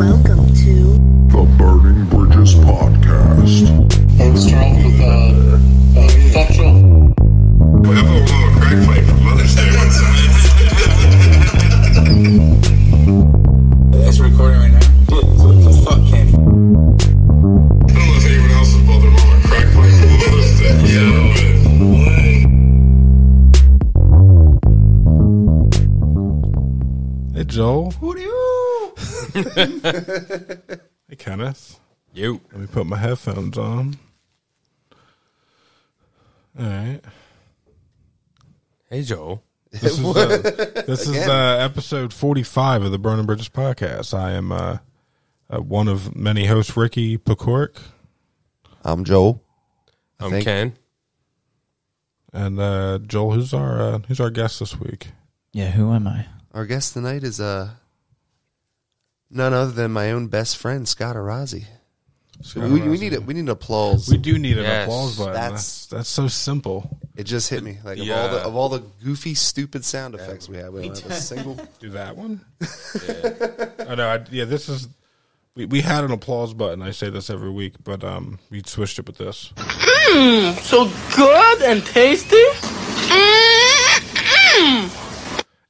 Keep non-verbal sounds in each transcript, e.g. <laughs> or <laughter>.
Welcome to The Burning Bridges Podcast. I was charged Kenneth. You. Let me put my headphones on. All right. Hey, Joel. This is <laughs> uh, this is uh, episode forty five of the Burning Bridges podcast. I am uh, uh, one of many hosts, Ricky Pecoric, I'm Joel. I'm think- Ken. and uh, Joel. Who's our uh, who's our guest this week? Yeah, who am I? Our guest tonight is uh none other than my own best friend Scott Orazi. we, we need it. We need applause. We do need an Yes. applause button. That's- That's that's so simple. it just hit me. Like of all Yeah. the of all the goofy, stupid sound effects we have, we don't have a single. <laughs> Do that one. I know. I, yeah, this is. We, we had an applause button. I say this every week, but um, we switched it with this. So good and tasty.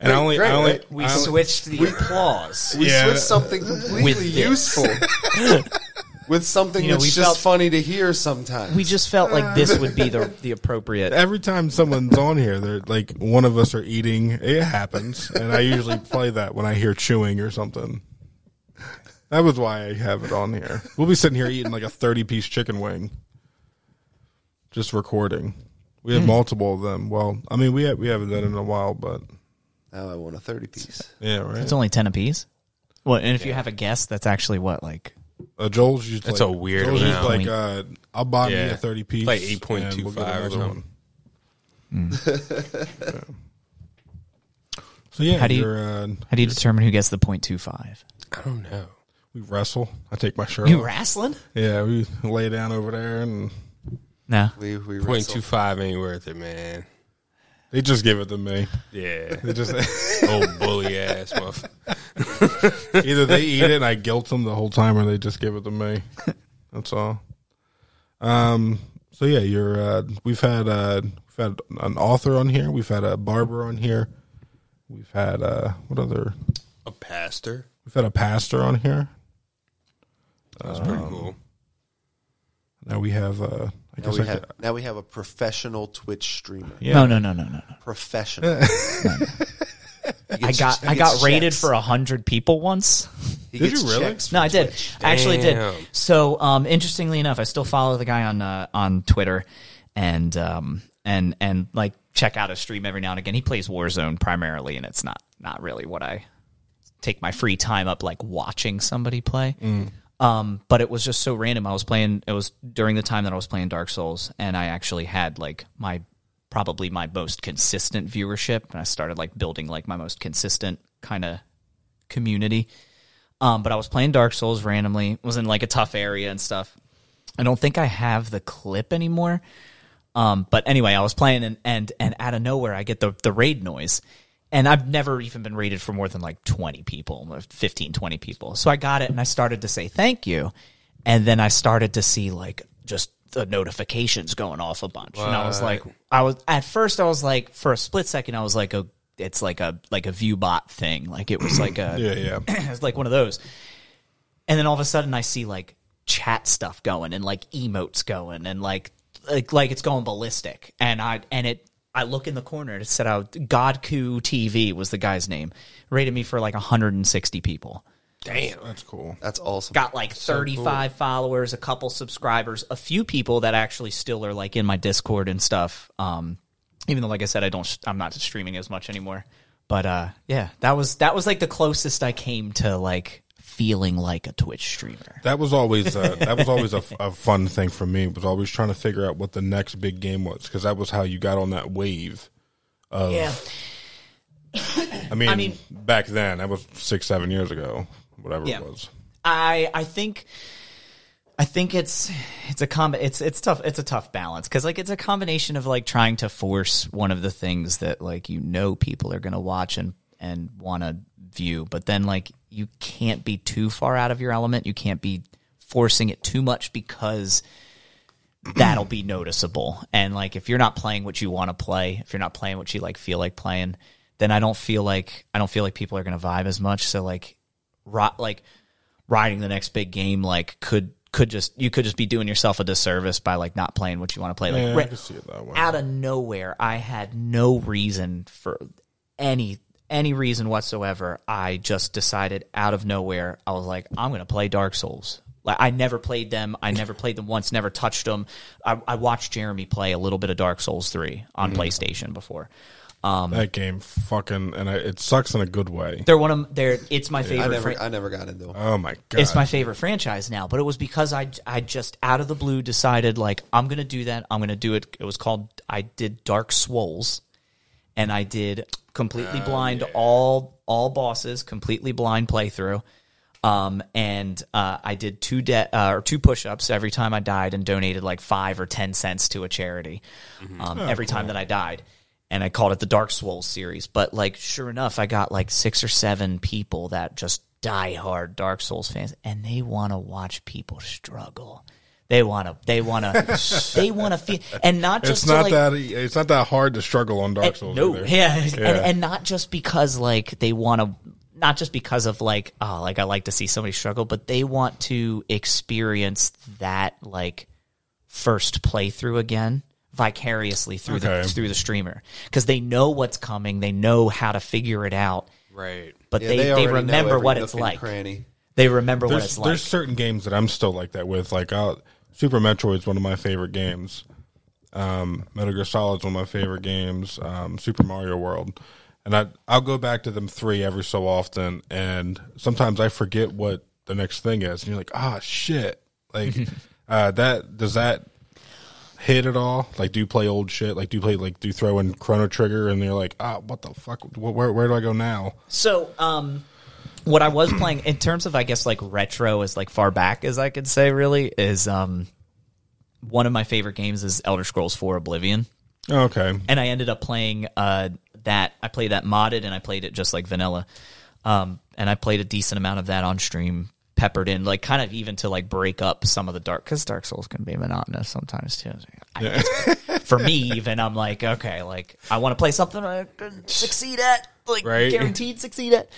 And I only, great, I only, right? We I only- switched the applause. We Yeah. switched something completely With this. useful <laughs> with something You know, that's we just felt- funny to hear sometimes. We just felt like this would be the the appropriate. every time someone's on here, they're like one of us are eating. It happens, and I usually play that when I hear chewing or something. That was why I have it on here. We'll be sitting here eating like a thirty-piece chicken wing, just recording. We have hmm. multiple of them. Well, I mean, we have, we haven't done it in a while, but now I want a thirty piece. yeah, right. It's only ten apiece. Well, and if you have a guess, that's actually what like Uh, Joel's just That's like, a weird Joel's just amount. like, uh, I'll buy me Yeah. a thirty piece, Like and 8.25 we'll get or another something. one. Yeah. <laughs> So yeah, How do you- you're, uh, how do you determine who gets the point two five? I don't know. we wrestle. I take my shirt You off. wrestling? Yeah, we lay down over there, and No. We we Point wrestle. two five ain't worth it, man. They just give it to me. Yeah. They just <laughs> Old bully ass motherfucker. <laughs> either they eat it and I guilt them the whole time, or they just give it to me. That's all. Um. So yeah, you're. Uh, we've had uh, we've had an author on here. We've had a barber on here. We've had uh, what other? A pastor. We've had a pastor on here. That's pretty cool. Now we have. Uh, Now guess we I have now we have a professional Twitch streamer. yeah. No, no, no, no, no. no. Professional. <laughs> I got I got rated for a hundred people once. He Did you really? No, I did. I actually Damn. did. So, um, interestingly enough, I still follow the guy on uh, on Twitter, and um, and and like check out his stream every now and again. He plays Warzone primarily, and it's not not really what I take my free time up like watching somebody play. Um, but it was just so random. I was playing. It was during the time that I was playing Dark Souls, and I actually had like my probably my most consistent viewership, and I started like building like my most consistent kind of community. Um, but I was playing Dark Souls randomly, was in like a tough area and stuff. I don't think I have the clip anymore. Um, but anyway, I was playing and, and and out of nowhere I get the the raid noise. And I've never even been rated for more than like 20 people, or 15, 20 people. So I got it and I started to say thank you. And then I started to see like just the notifications going off a bunch. And I was like, I was at first I was like, for a split second, I was like, oh, it's like a like a view bot thing. Like it was like a Yeah, yeah. <clears throat> it's like one of those. And then all of a sudden I see like chat stuff going and like emotes going and like like like it's going ballistic. And I and it I look in the corner and it said out Godku TV was the guy's name. Rated me for like 160 people. Damn. That's cool. That's awesome. Got like 35 followers, a couple subscribers, a few people that actually still are like in my Discord and stuff. Um even though like I said I don't I'm not streaming as much anymore. But uh yeah, that was that was like the closest I came to like feeling like a Twitch streamer. That was always uh, that was always a, a fun thing for me. Was always trying to figure out what the next big game was because that was how you got on that wave. Of, Yeah. I mean, I mean- back then that was six, seven years ago, whatever Yeah. it was. I I think I think it's it's a com it's it's tough it's a tough balance because like it's a combination of like trying to force one of the things that like you know people are gonna watch and and want to view. But then like you can't be too far out of your element. You can't be forcing it too much because that'll be noticeable. And like if you're not playing what you want to play, if you're not playing what you like feel like playing, then I don't feel like I don't feel like people are going to vibe as much. So like ri- like riding the next big game like could could just you could just be doing yourself a disservice by like not playing what you want to play. Like Yeah, I can see it that way. out of nowhere, I had no reason for any any reason whatsoever. I just decided out of nowhere, I was like, I'm going to play Dark Souls. Like I never played them. I never played them once. Never touched them. I, I watched Jeremy play a little bit of Dark Souls three on mm. PlayStation before. Um, that game fucking and I, it sucks in a good way. They're one of they're. It's my I favorite. never, fran- I never got into them. Oh my god, it's my favorite franchise now, but it was because I I just out of the blue decided like I'm gonna do that. I'm gonna do it. It was called I did Dark Swolls, and I did completely blind all all bosses, completely blind playthrough. Um, and uh, I did two de- uh, or two push-ups every time I died, and donated like five or ten cents to a charity um, every time that I died. And I called it the Dark Souls series. But like, sure enough, I got like six or seven people that just die hard Dark Souls fans, and they want to watch people struggle. They want to. They want to. they want to feel, and not just It's not like, that it's not that hard to struggle on Dark Souls. no, either. yeah, And, and not just because like they want to, not just because of like oh like I like to see somebody struggle, but they want to experience that like first playthrough again vicariously through Okay. the through the streamer because they know what's coming, they know how to figure it out, Right. but Yeah, they they, already know remember what it's like. Cranny. They remember what there's, it's like. there's certain games that I'm still like that with. Like uh, Super Metroid's one of my favorite games. Um, Metal Gear Solid's one of my favorite games. Um, Super Mario World, and I I'll go back to them three every so often, and sometimes I forget what the next thing is, and you're like, ah, shit. Like <laughs> uh, that does that hit at all? Like, do you play old shit? Like, do you play like do you throw in Chrono Trigger, and you're like, ah, what the fuck? Where where, where do I go now? So, um, what I was playing in terms of, I guess, like retro as like far back as I could say, really is um, one of my favorite games is Elder Scrolls 4 Oblivion, Okay, and I ended up playing uh that I played that modded and I played it just like vanilla, um, and I played a decent amount of that on stream. Peppered in, like kind of even to like break up some of the dark, because Dark Souls can be monotonous sometimes too. I- <laughs> for me, even I'm like, okay, like I want to play something I can succeed at, like Right. guaranteed succeed at.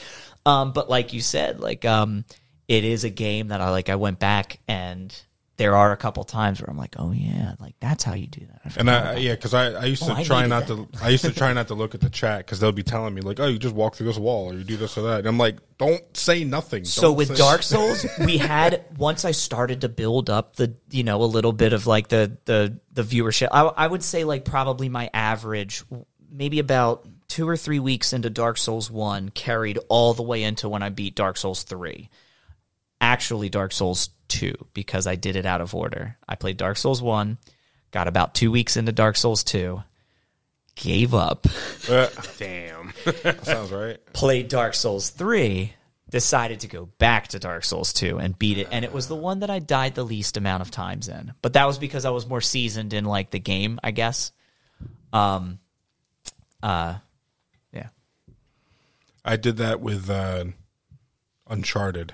Um, but like you said, like um, it is a game that I like. I went back and there are a couple times where I'm like, oh yeah, like that's how you do that. I And I yeah, because I, I used to Oh, I try not to I used to try not to look at the chat because they'll be telling me like, oh, you just walk through this wall or you do this or that. And I'm like, don't say nothing. So Don't with say- Dark <laughs> Souls, we had once I started to build up the you know a little bit of like the the the viewership. I, I would say like probably my average, maybe about two or three weeks into Dark Souls one, carried all the way into when I beat Dark Souls three. Actually, Dark Souls two because I did it out of order. I played Dark Souls one, got about two weeks into Dark Souls two, gave up Uh, <laughs> Damn. sounds right. played Dark Souls 3, decided to go back to Dark Souls 2 and beat it. And it was the one that I died the least amount of times in. But that was because I was more seasoned in like the game, I guess. Um uh yeah. I did that with uh, Uncharted.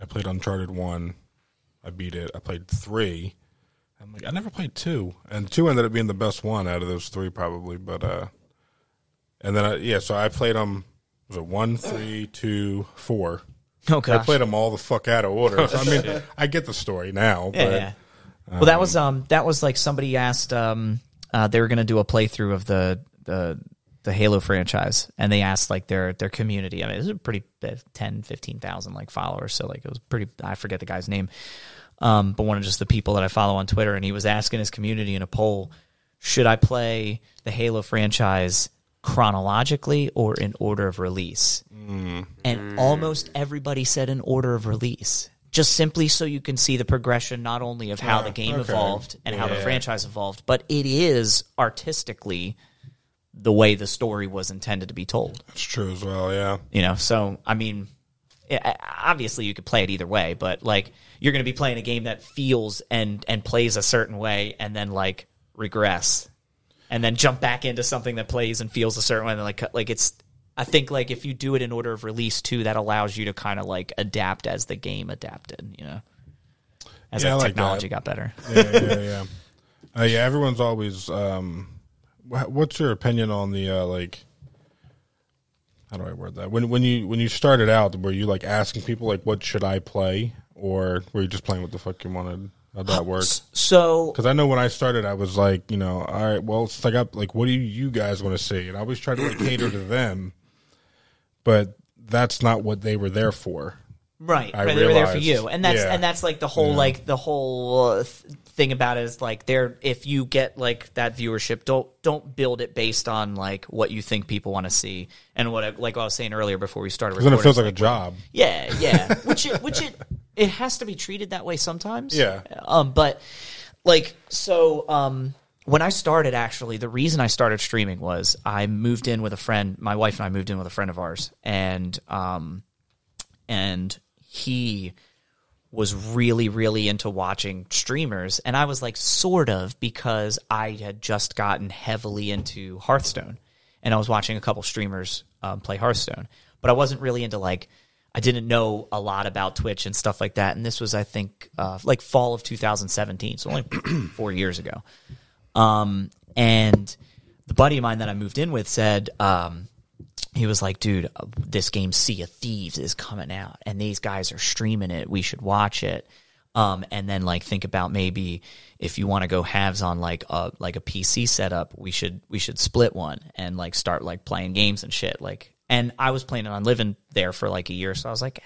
I played Uncharted one. I beat it. I played three. I'm like, I never played two, and two ended up being the best one out of those three, probably. But uh, and then I, yeah, so I played them. Was it one, three, two, four? Oh I played them all the fuck out of order. So, I mean, <laughs> I get the story now, Yeah, but yeah. well, that was um that was like somebody asked um uh they were gonna do a playthrough of the the the Halo franchise, and they asked like their their community. I mean, it was a pretty big, 10, 15,000 like followers, so like it was pretty. I forget the guy's name, um, but one of just the people that I follow on Twitter, and he was asking his community in a poll, should I play the Halo franchise chronologically or in order of release? and almost everybody said in order of release just simply so you can see the progression not only of how the game okay. evolved and how the franchise evolved but it is artistically the way the story was intended to be told it's true as well. Yeah, you know so i mean obviously you could play it either way but like you're going to be playing a game that feels and and plays a certain way and then like regress and then jump back into something that plays and feels a certain way and like like it's I think like if you do it in order of release too, that allows you to kind of like adapt as the game adapted. You know, as Yeah, like like technology that. got better. yeah, yeah, yeah. <laughs> Uh, yeah, everyone's always. Um, what's your opinion on the uh, like? How do I word that? When when you when you started out, were you like asking people like, "What should I play?" or were you just playing what the fuck you wanted? How'd that work? So Because I know when I started, I was like, you know, all right, well, it's like, up, like, what do you guys want to see? And I always try to like cater to them, but that's not what they were there for. Right, I right. They were there for you, and that's Yeah. and that's like the whole like the whole uh, th- thing about it is like they're if you get like that viewership, don't don't build it based on like what you think people want to see and what I- like I was saying earlier before we started. Because then it feels it's like a job. yeah, yeah. <laughs> Which it, which it it has to be treated that way sometimes. Yeah. Um, but like so, um, when I started, actually, the reason I started streaming was I moved in with a friend. My wife and I moved in with a friend of ours, and um, and he was really really into watching streamers. And I was like sort of because I had just gotten heavily into Hearthstone. And I was watching a couple streamers um, play Hearthstone. But I wasn't really into like I didn't know a lot about Twitch and stuff like that. And this was I think uh, like fall of 2017 so only <clears throat> 4 years ago. Um, and the buddy of mine that I moved in with said um, he was like, dude, uh, this game Sea of Thieves is coming out and these guys are streaming it. We should watch it. Um, and then like think about maybe if you want to go halves on like a like a PC setup, we should we should split one and like start like playing games and shit. Like, and I was planning on living there for like a year, so I was like,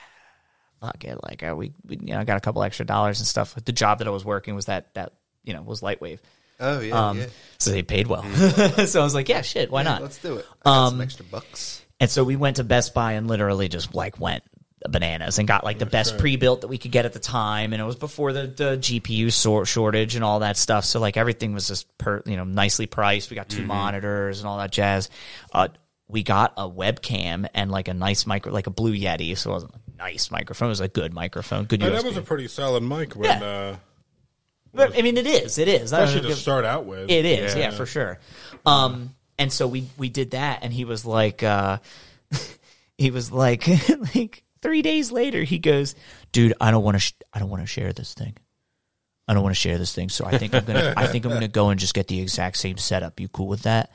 "Ah, fuck it, like uh, we, we you know I got a couple extra dollars and stuff. The job that I was working was that that you know was Lightwave, Oh yeah, um, yeah. so they paid well. <laughs> so I was like, yeah, shit, why not? Let's do it. I got Um, some extra bucks. And so we went to Best Buy and literally just like went bananas and got like the best pre-built that we could get at the time and it was before the, the GPU sor- shortage and all that stuff so like everything was just per you know nicely priced we got 2 monitors and all that jazz uh, we got a webcam and like a nice micro like a blue yeti so it wasn't a nice microphone it was a good microphone good And USB. that was a pretty solid mic when, uh, But, I mean it is it is I don't especially know, to start out with. It is, yeah, for sure. Um, and so we we did that, and he was like, uh, <laughs> he was like, <laughs> like three days later, he goes, "Dude, I don't want to, sh- I don't want to share this thing. I don't want to share this thing. So I think I'm gonna, I think I'm gonna go and just get the exact same setup. You cool with that?"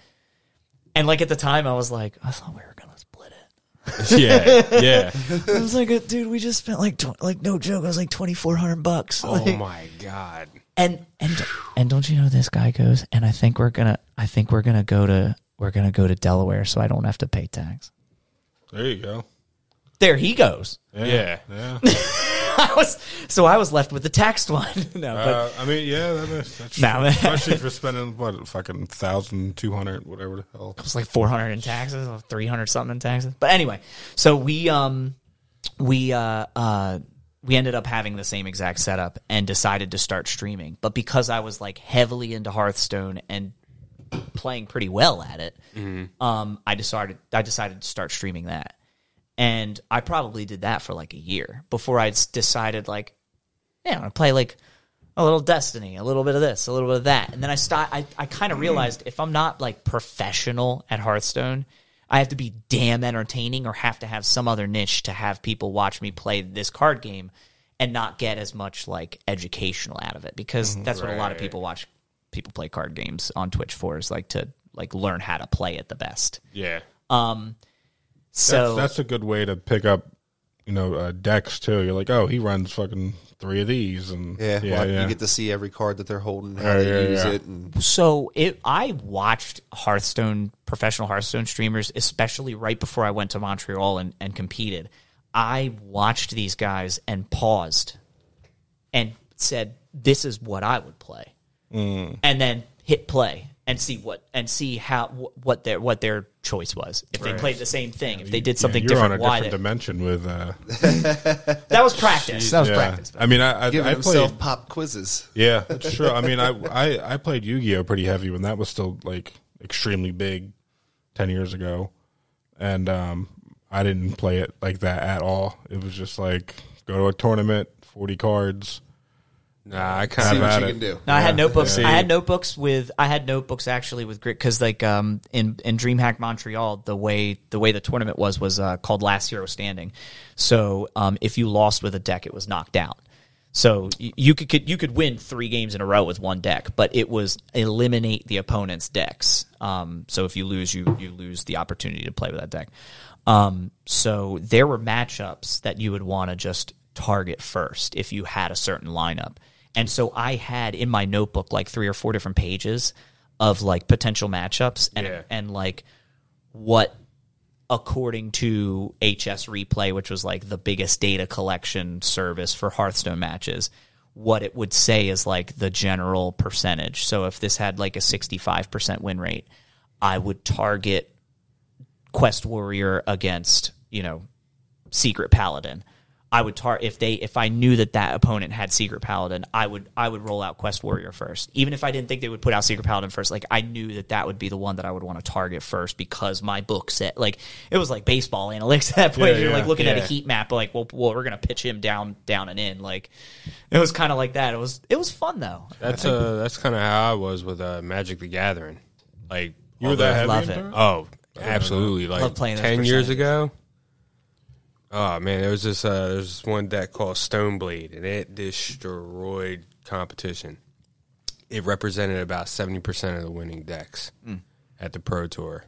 And like at the time, I was like, I thought we were gonna split it. <laughs> yeah, yeah. I was like, dude, we just spent like, tw- like no joke, I was like twenty four hundred bucks. Oh Like- my god. And and and don't you know this guy goes and i think we're gonna i think we're gonna go to we're gonna go to delaware so i don't have to pay tax There you go. there he goes Yeah. Yeah. <laughs> I was, so i was left with the taxed one <laughs> no but uh, I mean, yeah, that is, that's Nah, true. man. especially for <laughs> spending what fucking thousand, two hundred, whatever the hell. it was like 400 in taxes or 300 something in taxes but anyway so we um we uh uh we ended up having the same exact setup and decided to start streaming. But because i was like heavily into hearthstone and playing pretty well at it um i decided i decided to start streaming that. And i probably did that for like a year before i decided like yeah, I'm gonna play like a little Destiny, a little bit of this, a little bit of that, and then I start. I, I kind of realized if I'm not like professional at Hearthstone, I have to be damn entertaining or have to have some other niche to have people watch me play this card game and not get as much like educational out of it because that's what a lot of people watch people play card games on Twitch for is like to like learn how to play it the best. Yeah. Um, so that's, that's a good way to pick up, you know, uh, decks too. You're like, oh, he runs fucking three of these, and Yeah, yeah, well, yeah. you get to see every card that they're holding, how Yeah, they yeah, use yeah. it, and So it, I watched Hearthstone, professional Hearthstone streamers, especially right before I went to Montreal and, and competed. I watched these guys and paused and said, "This is what I would play," Mm. and then hit play and see what and see how what their what their choice was. If they played the same thing, if they did something yeah, you're different, on a why? different they- dimension with. Uh, <laughs> that was practice. That was yeah. practice. I mean, I, I, giving I played. pop quizzes. Yeah, <laughs> that's true. I mean, I, I I played Yu Gi Oh pretty heavy when that was still like extremely big, ten years ago, and um, I didn't play it like that at all. It was just like go to a tournament, forty cards, Nah, I See kind what of at you it. can do. No, I had notebooks. Yeah. I had notebooks with. I had notebooks actually with grit because like um in in DreamHack Montreal the way the way the tournament was was uh, called Last Hero Standing. So um if you lost with a deck, it was knocked out. So y- you could, could you could win three games in a row with one deck, but it was eliminate the opponent's decks. Um, so if you lose, you you lose the opportunity to play with that deck. Um, so there were matchups that you would want to just target first if you had a certain lineup. And so I had in my notebook like three or four different pages of like potential matchups and Yeah. and like what according to HS Replay, which was like the biggest data collection service for Hearthstone matches, what it would say is like the general percentage. So if this had like a 65% win rate, I would target Quest Warrior against, you know, Secret Paladin. I would tar if they if I knew that that opponent had Secret Paladin, I would I would roll out Quest Warrior first. Even if I didn't think they would put out Secret Paladin first, like I knew that that would be the one that I would want to target first because my book said like it was like baseball analytics at that point. Yeah, You're yeah, like looking at a heat map, like well, well we're gonna pitch him down down and in. Like it was kind of like that. It was it was fun though. That's uh, that's kind of how I was with uh, Magic the Gathering. Like You were all that the- heavy Love it. it? Oh, absolutely! Like Love playing ten years ago. Oh man, there was this uh, there's this one deck called Stoneblade, and it destroyed competition. It represented about seventy percent of the winning decks Hmm. at the Pro Tour,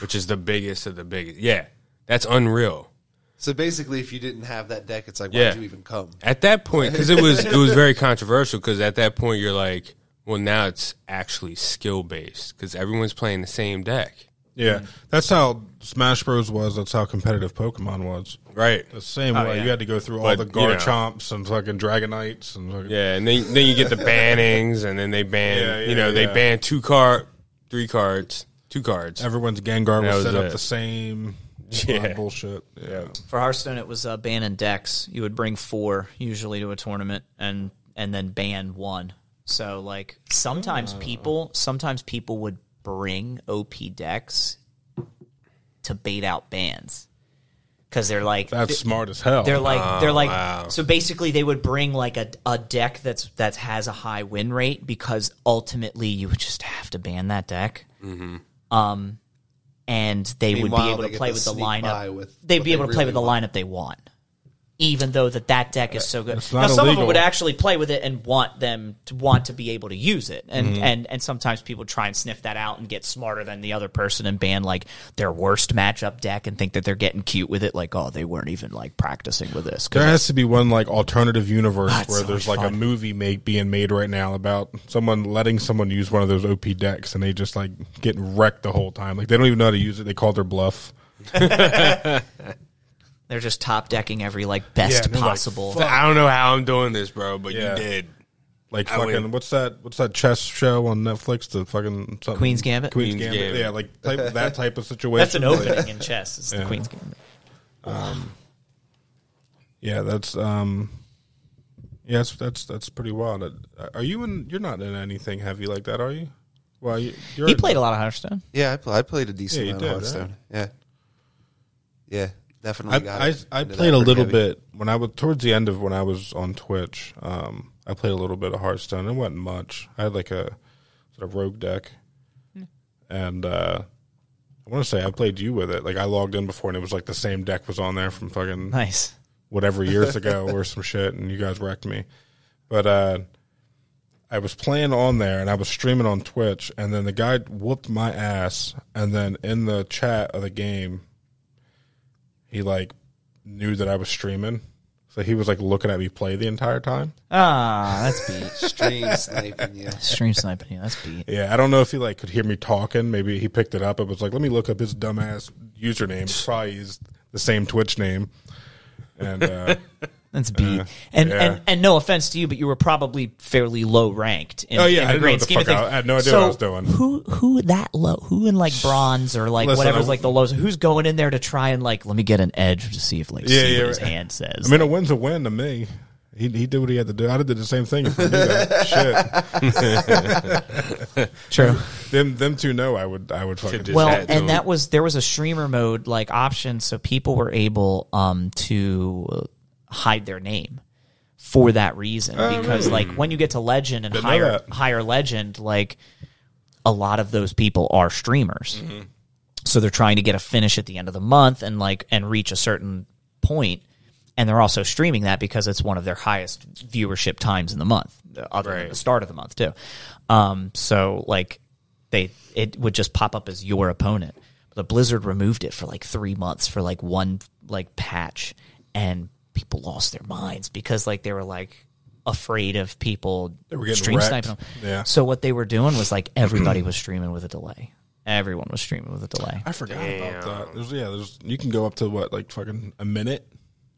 which is the biggest of the biggest. Yeah, that's unreal. So basically, if you didn't have that deck, it's like, why Yeah. would you even come? At that point, because it was it was <laughs> very controversial. Because at that point, you're like, well, now it's actually skill based because everyone's playing the same deck, Yeah, that's how Smash Bros was. That's how competitive Pokemon was. right? The same Oh, way yeah. you had to go through all But, the you know. Garchomps and fucking Dragonites and fucking, Yeah, and then then you get the bannings, and then they ban, Yeah, yeah, you know, they yeah. ban two card, three cards, two cards. everyone's Gengar That was, was set up it. the same. <laughs> Yeah. bullshit. Yeah. For Hearthstone, it was uh, ban and decks. You would bring four usually to a tournament, and and then ban one. So like sometimes people, sometimes people would bring OP decks to bait out bans because they're like That's smart as hell. they're like they're like wow. so basically they would bring like a, a deck that's that has a high win rate because ultimately you would just have to ban that deck. Um, and they would be able to play with the sneak by lineup. with They'd be able to play really with the want. lineup they want, even though that that deck is so good. Now not some of them would actually play with it and want them to want to be able to use it, and Mm-hmm. and and sometimes people try and sniff that out and get smarter than the other person and ban like their worst matchup deck and think that they're getting cute with it, like oh they weren't even like practicing with this. There has to be one like alternative universe That's where so there's much like a movie make, being made right now about someone letting someone use one of those OP decks and they just like get wrecked the whole time. Like they don't even know how to use it. They call their bluff. <laughs> <laughs> they're just top decking every like best Yeah, they're like, possible. I don't know how I'm doing this, bro, but Yeah. you did. Like I fucking would- what's that? What's that chess show on Netflix? The fucking something- Queen's Gambit? Queen's, Queen's Gambit. Gambit. Yeah, like type, that type of situation. That's an Like, opening in chess. It's the Yeah. Queen's Gambit. Yeah, that's um. Yeah, that's that's that's pretty wild. Uh, Are you in? You're not in anything heavy like that, are you? Well, you, you're He played a lot of Hearthstone. Yeah, I, pl- I played a decent Yeah, you amount of did, Hearthstone. Yeah, yeah, definitely. I, got I. I played a little heavy. bit when I was towards the end of when I was on Twitch. Um, I played a little bit of Hearthstone. It wasn't much. I had like a sort of rogue deck, and uh, I want to say I played you with it. Like I logged in before, and it was like the same deck was on there from fucking Nice. whatever years ago <laughs> or some shit, and you guys wrecked me. But uh, I was playing on there, and I was streaming on Twitch, and then the guy whooped my ass, and then in the chat of the game, he like knew that I was streaming, so he was like looking at me play the entire time. Ah, that's beat. <laughs> stream sniping. Yeah, Stream sniping. Yeah, that's beat. Yeah, I don't know if he like could hear me talking. Maybe he picked it up. It was like, let me look up his dumbass username. It's probably his, the same Twitch name, and. uh <laughs> That's beat. and, yeah. and and no offense to you, but you were probably fairly low ranked. In, Oh, yeah, in I the didn't know what the of fuck I- things. I had no idea so what I was doing. Who who that low? Who in like bronze or like Listen, whatever's I- like the lowest? Who's going in there to try and like let me get an edge to see if like Yeah, see yeah, what his right. hand says? I mean, a win's a win to me. He he did what he had to do. I'd have did the same thing if I knew that. Shit. <laughs> True. Them them two know I would I would fucking just well had to- and that was there was a streamer mode like option so people were able um to hide their name for that reason. Because like when you get to legend and higher higher legend like a lot of those people are streamers. So they're trying to get a finish at the end of the month and like and reach a certain point. And they're also streaming that because it's one of their highest viewership times in the month uh, other than the start of the month too. Um so like they it would just pop up as your opponent. The blizzard removed it for like three months for like one like patch. And people lost their minds because like they were like afraid of people They were getting stream wrecked. sniping them Yeah. so what they were doing was like everybody <clears throat> was streaming with a delay everyone was streaming with a delay I forgot about that. There's yeah, there's you can go up to what like fucking a minute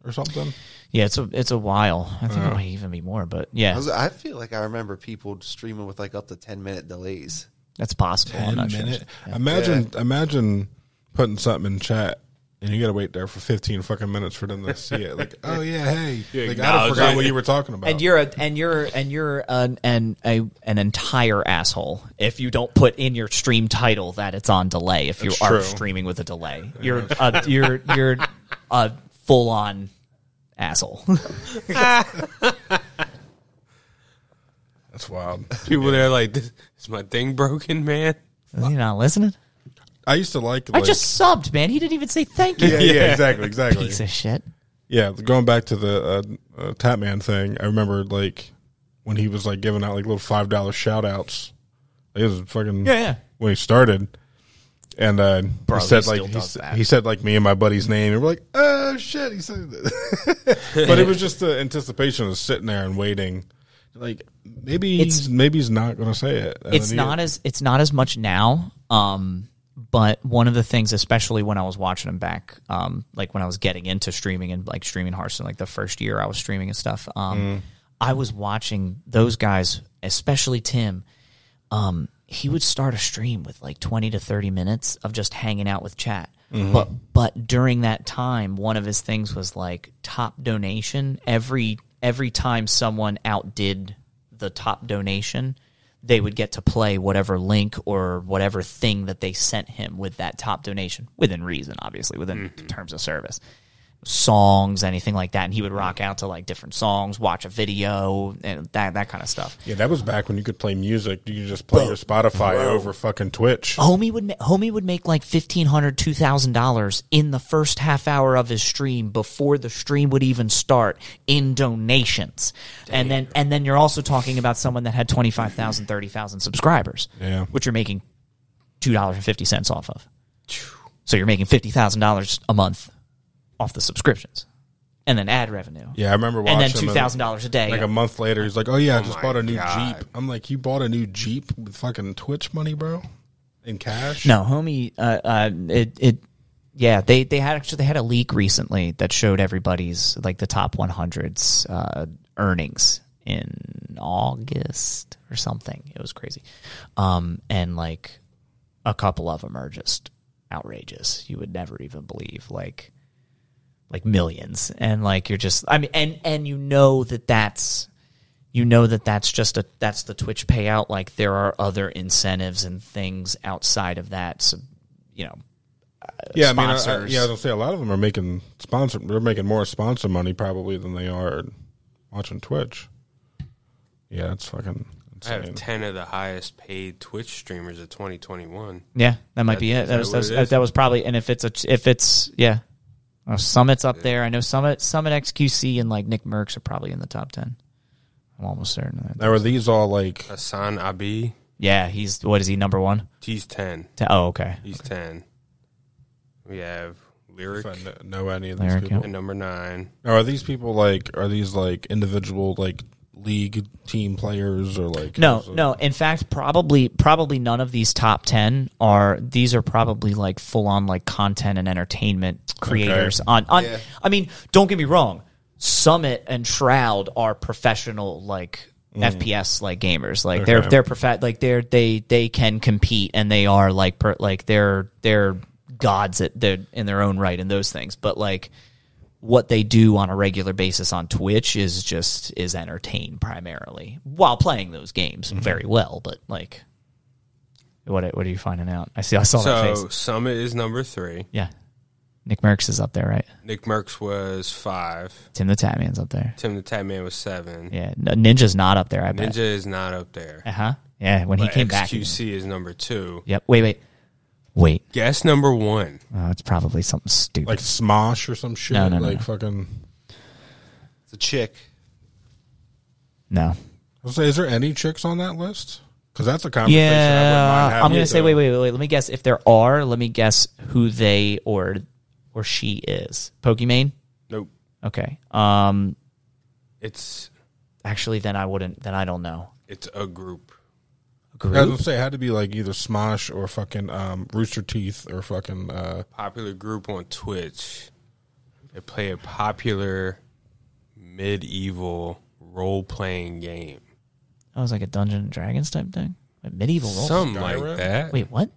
or something. Yeah, it's a it's a while. I think it uh-huh. might even be more, but I, yeah, was, I feel like I remember people streaming with like up to ten minute delays. that's possible. I'm Ten not sure. minute. Imagine imagine putting something in chat. And you gotta wait there for fifteen fucking minutes for them to see it. Like, <laughs> oh yeah, hey, like, I acknowledge forgot it. what you were talking about. And you're a and you're and you're an an a, an entire asshole if you don't put in your stream title that it's on delay. If you That's are true. streaming with a delay, you're a, you're you're a full on asshole. <laughs> That's wild. People there like, this, is my thing broken, man? You're not listening. I used to like. I like just subbed, man. He didn't even say thank you. yeah, yeah, exactly, exactly. Piece of shit. Yeah, going back to the uh, uh, Tatman thing, I remember like when he was like giving out like little five dollar shout outs. It was fucking Yeah, yeah. when he started, and uh, Bro, he said he like still he, does s- that. he said like me and my buddy's name, and we're like, oh shit, he said that. <laughs> but it was just the anticipation of sitting there and waiting. Like maybe It's- he's, maybe he's not going to say it. And it's then he- not as it's not as much now um but one of the things especially when i was watching him back um like when i was getting into streaming and like streaming hearthstone like the first year i was streaming and stuff um i was watching those guys especially tim um he would start a stream with like 20 to 30 minutes of just hanging out with chat. But but during that time one of his things was like top donation. Every every time someone outdid the top donation they would get to play whatever link or whatever thing that they sent him with that top donation within reason obviously within mm-hmm. terms of service songs anything like that. And he would rock out to like different songs watch a video and that that kind of stuff. Yeah, that was back when you could play music. You could just play your Spotify over fucking Twitch. Homie would ma- homie would make like fifteen hundred, two thousand dollars in the first half hour of his stream before the stream would even start in donations, and then and then you're also talking about someone that had 25,000, 30,000 subscribers, Yeah. which you're making two dollars and fifty cents off of. So you're making fifty thousand dollars a month off the subscriptions, and then ad revenue. Yeah, I remember watching. and then two thousand dollars a day. Like a month later, he's like, "Oh yeah, I just my bought a new God. Jeep." I'm like, "You bought a new Jeep with fucking Twitch money, bro? In cash?" No, homie. Uh, uh, it it. Yeah, they they had actually they had a leak recently that showed everybody's like the top 100s uh, earnings in August or something. It was crazy, um, and like a couple of them are just outrageous. You would never even believe like like millions, and like you're just I mean, and and you know that that's you know that that's just a that's the Twitch payout. Like there are other incentives and things outside of that. So, you know, uh, yeah, I mean, I, I, yeah, I'll say a lot of them are making sponsor. They're making more sponsor money probably than they are watching Twitch. Yeah, it's fucking I have 10 of the highest paid Twitch streamers of 2021. yeah, that might be That- it. That is was, that that was, uh, that was probably and if it's a if it's yeah, uh, Summit's up there. I know Summit Summit XQC and like Nick Mercs are probably in the top ten. I'm almost certain. Of that. Now, are these all like? Hasan Abi, Yeah, he's what is he number one? he's 10. Te- Oh, okay. He's 10. We have Lyric If I know any of these Lyric, people? at number 9. Now, are these people like? Are these like individual like league team players or like? No, is no. In fact, probably probably none of these top ten are. These are probably like full on like content and entertainment creators. On on. Yeah. I mean, don't get me wrong. Summit and Shroud are professional like mm. FPS like gamers. Like they're they're prof- like they're they they can compete and they are like per, like they're they're gods at their in their own right and those things. But like what they do on a regular basis on Twitch is just is entertain primarily while playing those games Mm-hmm. very well. But like, what what are you finding out? I see. I saw that So face. Summit is number 3. Yeah, Nick Mercs is up there, right? Nick Mercs was five. Tim the Tatman's up there. Tim the Tatman was seven. Yeah, Ninja's not up there. I bet. Ninja is not up there. Uh huh. Yeah, when he But came back. he- XQC is number two. Yep. Wait, wait, wait. Guess number one. Oh, it's probably something stupid. Like Smosh or some shit. No, no, no, like no. fucking. It's a chick. no. I was say, is there any chicks on that list? Because that's a conversation. I wouldn't Yeah, I'm gonna say wait, wait, wait, wait. Let me guess. If there are, let me guess who they or or she is. Pokimane. Nope. Okay. Um. It's Actually, then I wouldn't. Then I don't know. it's a group. A I was group? gonna say it had to be like either Smosh or fucking um, Rooster Teeth or fucking. Uh, Popular group on Twitch. They play a popular medieval role playing game. Oh, it was like a Dungeon and Dragons type thing. Like medieval role. Something Skyrim? like that. Wait, what?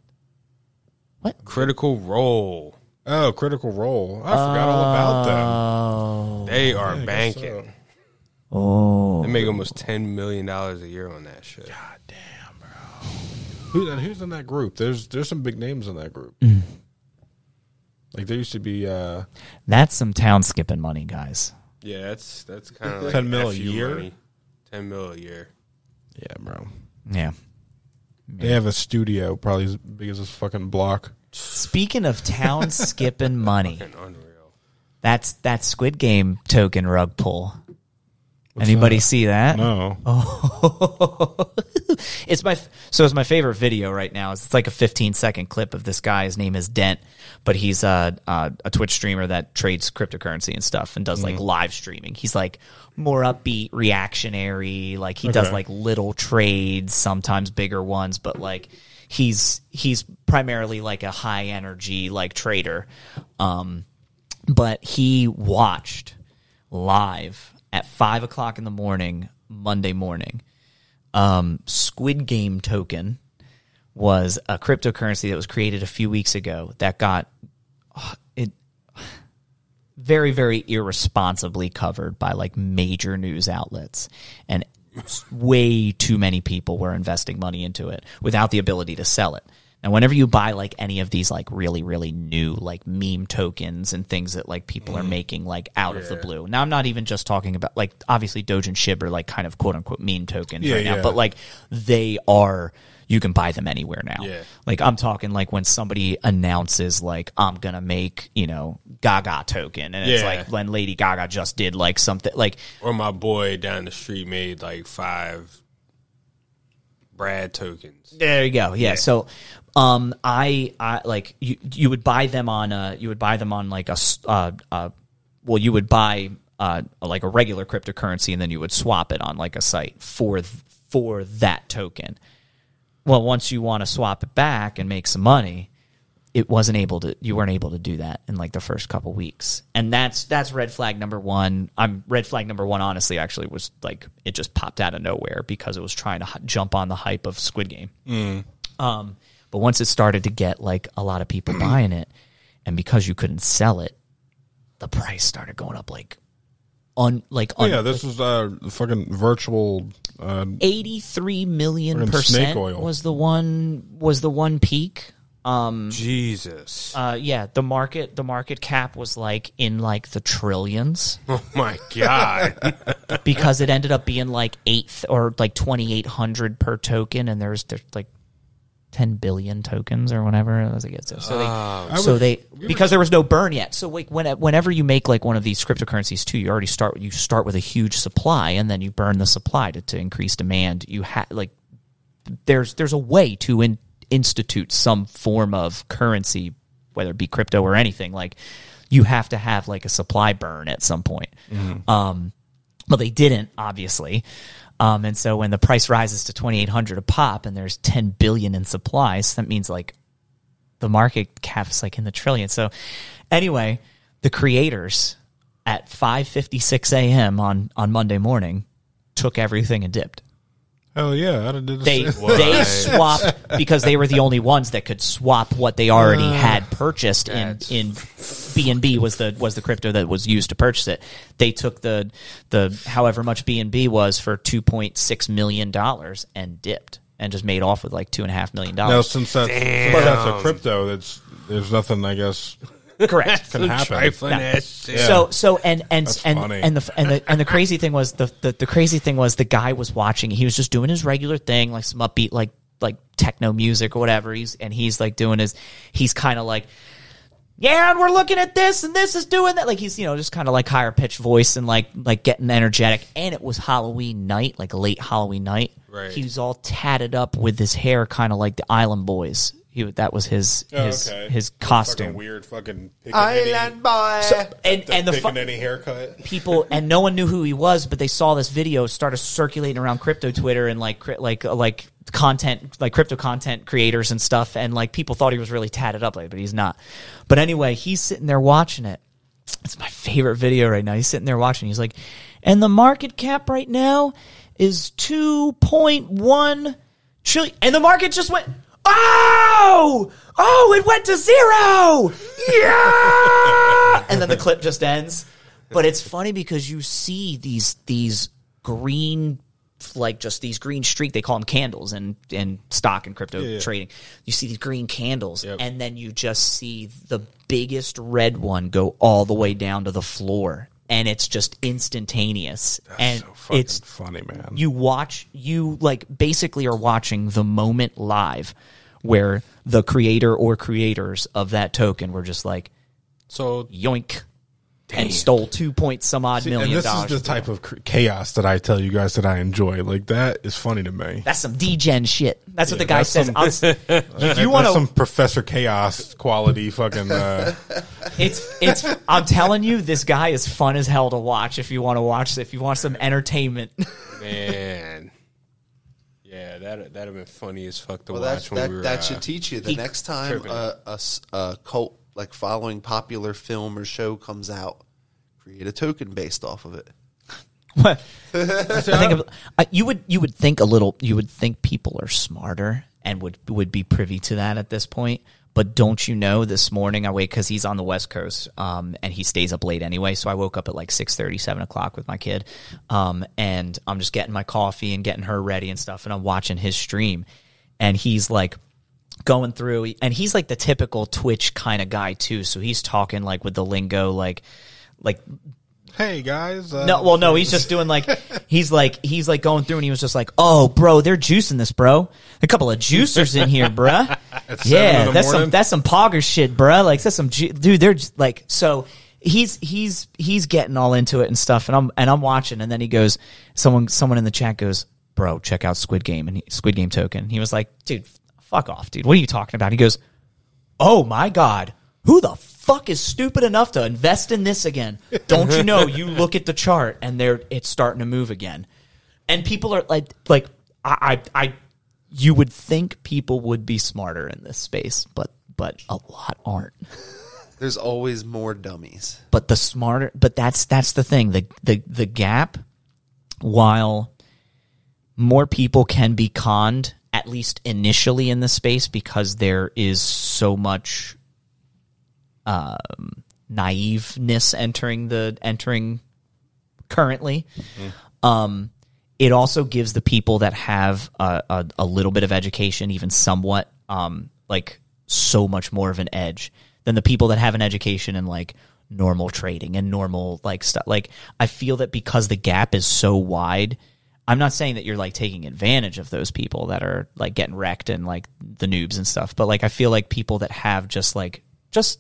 What? Critical Role. oh, Critical Role. I forgot all about them. Oh. They are I guess banking. so. Oh. They make almost ten million dollars a year on that shit. Who, and who's in that group? There's there's some big names in that group. Mm. Like there used to be. Uh, That's some town skipping money, guys. Yeah, that's that's kind of <laughs> like 10 mil a year? money. Ten mil a year. yeah, bro. Yeah. They have a studio probably as big as this fucking block. Speaking of town <laughs> skipping money, that's that Squid Game token rug pull. Anybody that? see that? No. Oh. <laughs> it's my so it's my favorite video right now. It's like a 15 second clip of this guy. His name is Dent, but he's a a, a Twitch streamer that trades cryptocurrency and stuff and does like live streaming. He's like more upbeat, reactionary. Like he does like little trades, sometimes bigger ones, but like he's he's primarily like a high energy like trader. Um, but he watched live at five o'clock in the morning, Monday morning. Um, Squid Game token was a cryptocurrency that was created a few weeks ago that got uh, it very, very irresponsibly covered by like major news outlets. And way too many people were investing money into it without the ability to sell it. Now, whenever you buy like any of these like really, really new like meme tokens and things that like people are mm-hmm. making like out of the blue. Now, I'm not even just talking about like obviously Doge and Shib are like kind of quote unquote meme tokens Yeah, right now, yeah. but like they are. You can buy them anywhere now. Yeah. Like I'm talking like when somebody announces like I'm gonna make you know Gaga token, and it's Yeah. like when Lady Gaga just did like something like Or my boy down the street made like five Brad tokens. There you go. Yeah. So, um, I, I like you. You would buy them on a. You would buy them on like a Uh, uh, well, you would buy uh like a regular cryptocurrency, and then you would swap it on like a site for th- for that token. Well, once you want to swap it back and make some money, it wasn't able to. You weren't able to do that in like the first couple weeks, and that's that's red flag number one. I'm red flag number one. Honestly, actually, was like it just popped out of nowhere because it was trying to h- jump on the hype of Squid Game. Um, but once it started to get like a lot of people <clears throat> buying it, and because you couldn't sell it, the price started going up like on like Oh un- yeah, this was uh fucking virtual. Uh, 83 million Fucking percent snake oil. was the one was the one peak. Jesus. Uh, yeah, the market the market cap was like in like the trillions <laughs> oh my god. because it ended up being like eighth or like twenty eight hundred per token, and there's there's like ten billion tokens or whatever as it gets. So they so was- they because there was no burn yet. So like when whenever you make like one of these cryptocurrencies too, you already start you start with a huge supply, and then you burn the supply to, to increase demand. You have like there's there's a way to in, institute some form of currency, whether it be crypto or anything. Like you have to have like a supply burn at some point. Um, but they didn't, obviously. Um, and so when the price rises to twenty eight hundred a pop, and there's ten billion in supplies, that means like the market cap is like in the trillion. So anyway, the creators at five fifty six a.m. on on Monday morning took everything and dipped hell yeah, I did the they same- they <laughs> swapped because they were the only ones that could swap what they already Uh, had purchased in in BNB was the was the crypto that was used to purchase it. They took the the however much BNB was for two point six million dollars and dipped and just made off with like two and a half million Now dollars. since that's, since that's a crypto, that's there's nothing I guess Correct. Can happen. Trifling ass shit. So so and and That's and funny. and the and the and the crazy thing was the, the the crazy thing was the guy was watching. He was just doing his regular thing, like some upbeat like like techno music or whatever. He's and he's like doing his. He's kind of like. Yeah, and we're looking at this, and this is doing that. Like he's, you know, just kind of like higher pitched voice and like like getting energetic. And it was Halloween night, like late Halloween night. Right. He was all tatted up with his hair, kind of like the Island Boys. He that was his his his costume. Fucking weird, fucking Island boy. and any, and the picking fu- any haircut. people and no one knew who he was, but they saw this video started circulating around crypto Twitter and like cri- like uh, like content like crypto content creators and stuff, and like people thought he was really tatted up, like, but he's not. But anyway, he's sitting there watching it. It's my favorite video right now. He's sitting there watching. He's like, and the market cap right now is two point one trillion, and the market just went. Oh! Oh, it went to zero! Yeah! and then the clip just ends. But it's funny because you see these these green like just these green streak they call them candles in in stock and crypto trading. You see these green candles and then you just see the biggest red one go all the way down to the floor and it's just instantaneous. and so fucking it's funny, man. you watch you like basically are watching the moment live where the creator or creators of that token were just like So yoink and stole two point some odd See, million and this dollars. is the type of chaos that I tell you guys that I enjoy. Like that is funny to me. That's some degen shit. That's what the guy says. some- <laughs> if you want some Professor Chaos quality fucking. Uh, it's it's. I'm telling you, this guy is fun as hell to watch. If you want to watch, if you want some entertainment, <laughs> man, yeah, that that'd have been funny as fuck to Well, watch when that we were. that uh, should teach you the next time a a, a s- a cult like following popular film or show comes out, create a token based off of it. <laughs> What? <laughs> I think of- uh, you would you would think a little. You would think people are smarter and would would be privy to that at this point. But don't you know? This morning I wake because he's on the West Coast, um, and he stays up late anyway. So I woke up at like 6 7 o'clock with my kid, um, and I'm just getting my coffee and getting her ready and stuff, and I'm watching his stream, and he's like going through, and he's like the typical Twitch kind of guy too. So he's talking like with the lingo, like like hey guys, uh, no, well, no, he's just doing like <laughs> he's like he's like going through, and he was just like, "Oh, bro, they're juicing this, bro. A couple of juicers in here, bruh. <laughs> At seven in yeah, that's some that's some pogger shit, bruh. Like that's some ju- dude. They're just, like so." He's he's he's getting all into it and stuff, and I'm and I'm watching, and then he goes, someone someone in the chat goes, "Bro, check out Squid Game and he, Squid Game token." He was like, "Dude, fuck off, dude. What are you talking about?" He goes, oh my god who the fuck is stupid enough to invest in this again? Don't you know you look at the chart and they're it's starting to move again. And people are like like i i, I you would think people would be smarter in this space but but a lot aren't. There's always more dummies. but the smarter but that's that's the thing. The the the gap while more people can be conned at least initially in the space because there is so much um, naiveness entering the entering currently. Um it also gives the people that have a, a, a little bit of education even somewhat um like so much more of an edge than the people that have an education in like normal trading and normal like stuff. Like i feel that because the gap is so wide i'm not saying that you're like taking advantage of those people that are like getting wrecked and like the noobs and stuff but like i feel like people that have just like just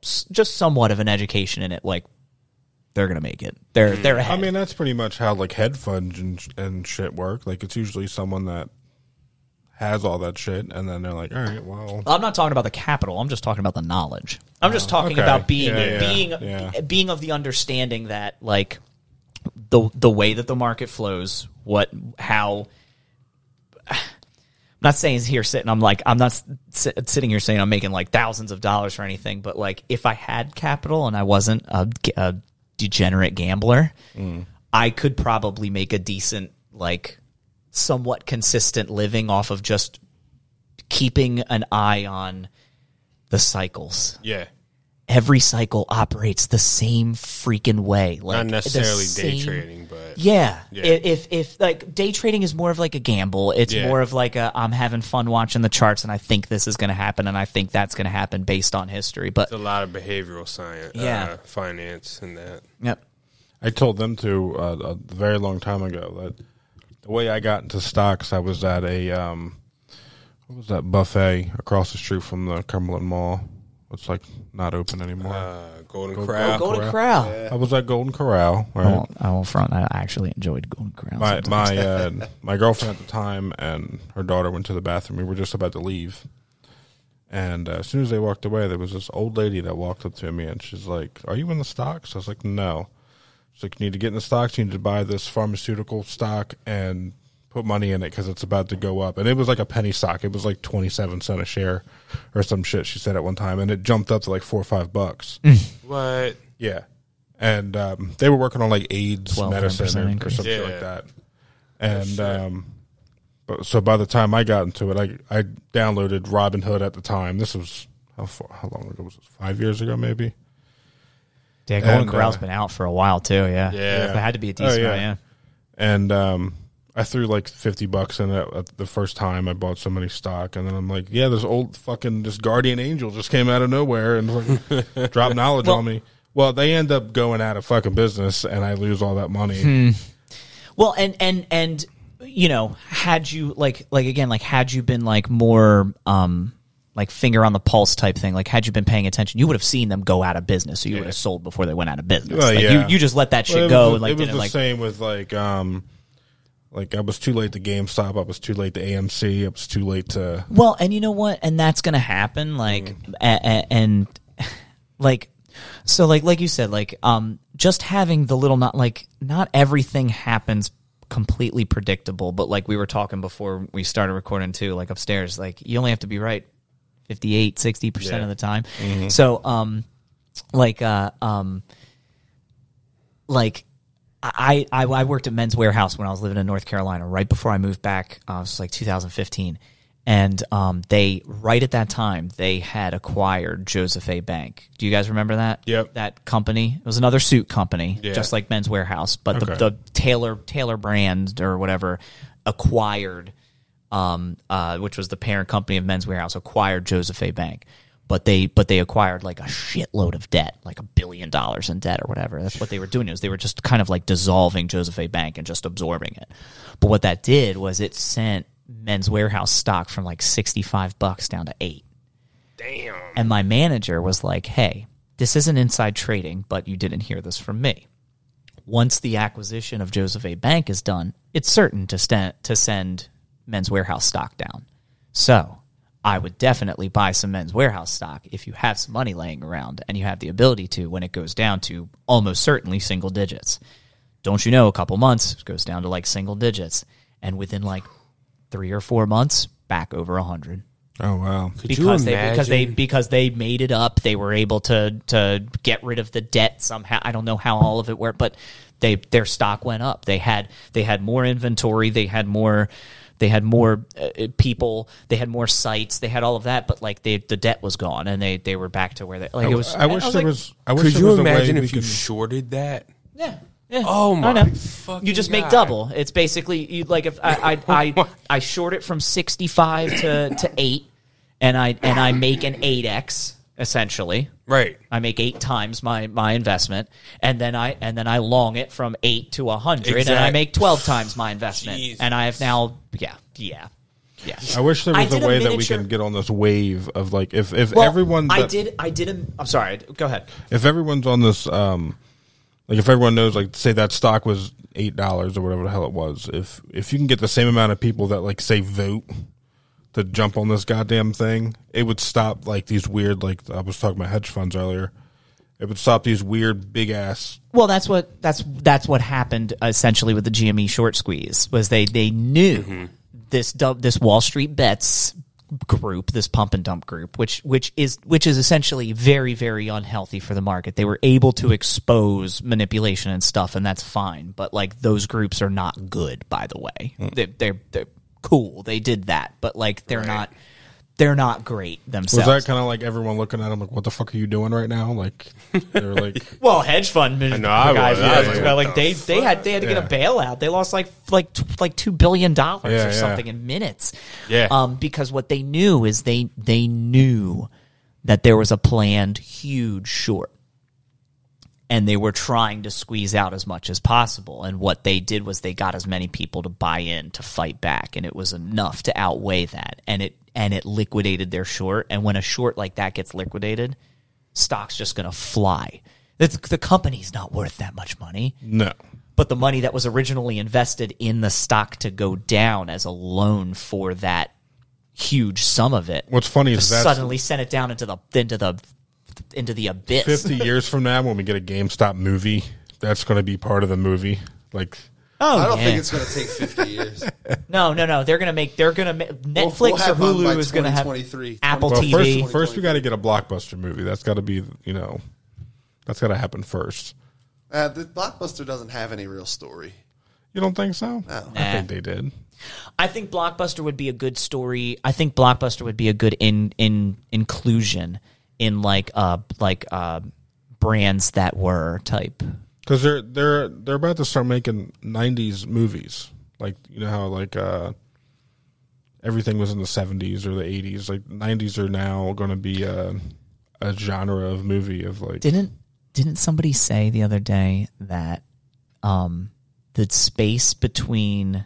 just somewhat of an education in it like they're gonna make it they're hmm. they're ahead I mean, that's pretty much how like hedge funds and, and shit work. Like, it's usually someone that has all that shit, and then they're like, all right, well, I'm not talking about the capital. I'm just talking about the knowledge. I'm just oh, talking okay. about being Yeah, yeah, being yeah. being of the understanding that like the the way that the market flows, what how. Not saying here sitting. I'm like I'm not sit- sitting here saying I'm making like thousands of dollars or anything. But like if I had capital and I wasn't a, a degenerate gambler, mm. I could probably make a decent like somewhat consistent living off of just keeping an eye on the cycles. yeah, Every cycle operates the same freaking way. Like not necessarily the day trading, but Yeah. Yeah. I- If if like day trading is more of like a gamble, it's Yeah. more of like a I'm having fun watching the charts and I think this is going to happen and I think that's going to happen based on history. But It's a lot of behavioral science, Yeah. uh, finance, and that. yep. I told them to uh, a very long time ago that the way I got into stocks, I was at a um, what was that buffet across the street from the Cumberland Mall? It's like not open anymore. Uh, Golden Go- Corral. go- Golden Corral. I was at Golden Corral. I Right? won't, I won't front. I actually enjoyed Golden Corral. my sometimes. my <laughs> uh, my girlfriend at the time and her daughter went to the bathroom. We were just about to leave, and uh, as soon as they walked away, there was this old lady that walked up to me and she's like, "Are you in the stocks?" I was like, "No." She's like, "You need to get in the stocks. You need to buy this pharmaceutical stock and put money in it because it's about to go up." And it was like a penny stock. It was like twenty seven cent a share or some shit. She said at one time, and it jumped up to like four or five bucks. What? Yeah. And um, they were working on like AIDS 12, medicine or, or increase. some shit Yeah. like that. And um, but so by the time I got into it, I I downloaded Robinhood at the time. This was how far, how long ago was this? Five years ago, maybe. yeah, Golden and, Corral's uh, been out for a while too. Yeah. Yeah. It had to be a Oh, decent yeah. amount, yeah. And um, I threw like fifty bucks in it at the first time I bought so many stock, and then I'm like, yeah, this old fucking this guardian angel just came out of nowhere and like, <laughs> dropped knowledge Well- on me. Well, they end up going out of fucking business, and I lose all that money. Hmm. Well, and and and you know, had you like like again, like had you been like more um like finger on the pulse type thing, like had you been paying attention, you would have seen them go out of business. So you would have sold before they went out of business. Well, like yeah. you, you just let that shit Well, go was, and like it was the like same with like um like I was too late to GameStop. I was too late to AMC. I was too late to Well, and you know what? And that's going to happen. Like, Mm. a, a, and <sighs> like, so like, like you said, like, um, just having the little, not like, not everything happens completely predictable, but like we were talking before we started recording too, like upstairs, like you only have to be right 58, 60% of the time. So, um, like, uh, um, like, I, I I worked at Men's Wearhouse when I was living in North Carolina right before I moved back. Uh, it was like 2015, and um, they right at that time they had acquired Joseph A. Bank. Do you guys remember that? Yep. That company. It was another suit company, Yeah. just like Men's Wearhouse, but the, Okay. the Taylor Taylor brand or whatever acquired, um, uh, which was the parent company of Men's Warehouse, acquired Joseph A. Bank. But they but they acquired like a shitload of debt, like a billion dollars in debt or whatever. That's what they were doing. Is they were just kind of like dissolving Joseph A. Bank and just absorbing it. But what that did was it sent Men's Wearhouse stock from like sixty five bucks down to eight. Damn. And my manager was like, hey, this isn't inside trading, but you didn't hear this from me. Once the acquisition of Joseph A. Bank is done, it's certain to, st- to send Men's Wearhouse stock down. So I would definitely buy some Men's Wearhouse stock if you have some money laying around and you have the ability to when it goes down to almost certainly single digits. Don't you know, a couple months it goes down to like single digits. And within like three or four months, back over a 100 Oh wow. Could you because they because they because they made it up. They were able to to get rid of the debt somehow. I don't know how all of it worked, but they their stock went up. They had they had more inventory. They had more. They had more uh, people. They had more sites. They had all of that, but like they, the debt was gone, and they, they were back to where they like it was. I wish was there like, was. I wish Could there you was imagine if you could- shorted that? Yeah. Yeah. Oh I my know. fucking You just make God. double. It's basically you like if I I <laughs> I, I short it from sixty five to to eight, and I and I make an eight x essentially. Right. I make eight times my my investment, and then I and then I long it from eight to a hundred, and I make twelve times my investment, Jesus. and I have now yeah yeah yeah. I wish there was a did a way that we can get on this wave of like if if Well, everyone. I did I did a I'm sorry. Go ahead. if everyone's on this um like if everyone knows like say that stock was eight dollars or whatever the hell it was if if you can get the same amount of people that like say vote to jump on this goddamn thing it would stop like these weird like i was talking about hedge funds earlier it would stop these weird big ass Well, that's what that's that's what happened essentially with the GME short squeeze was they they knew mm-hmm. this dub, this Wall Street bets group, this pump and dump group, which which is which is essentially very very unhealthy for the market. They were able to expose manipulation and stuff, and that's fine. But like those groups are not good, by the way. Mm. They, they're they're cool. They did that, but like they're not they're not great themselves. Was that kind of like everyone looking at him like, "What the fuck are you doing right now?" Like they're like, <laughs> well, hedge fund know, I guys, was. I was yeah, like, well, like the they they had they had to get a bailout. They lost like like like two billion dollars Yeah, or yeah. something in minutes. Yeah. Um, because what they knew is they they knew that there was a planned huge short. And they were trying to squeeze out as much as possible. And what they did was they got as many people to buy in to fight back, and it was enough to outweigh that. And it and it liquidated their short. And when a short like that gets liquidated, stock's just going to fly. The, the company's not worth that much money, "No." but the money that was originally invested in the stock to go down as a loan for that huge sum of it. What's funny is that's suddenly sent it down into the into the into the abyss. fifty <laughs> years from now when we get a GameStop movie, that's going to be part of the movie. Like, Oh, I don't yeah. think it's going to take 50 years. <laughs> no, no, no. They're gonna make. They're gonna ma- Netflix we'll have or one by Hulu is gonna have 2023. Apple well, TV. first, first we got to get a blockbuster movie. That's got to be, you know, that's got to happen first. Uh, the Blockbuster doesn't have any real story. You don't think so? I Nah. think they did. I think Blockbuster would be a good story. I think Blockbuster would be a good in in inclusion in like uh like uh brands that were type. because they're they're they're about to start making '90s movies. Like you know how like uh, everything was in the '70s or the '80s. Like '90s are now going to be a, a genre of movie of like Didn't didn't somebody say the other day that um the space between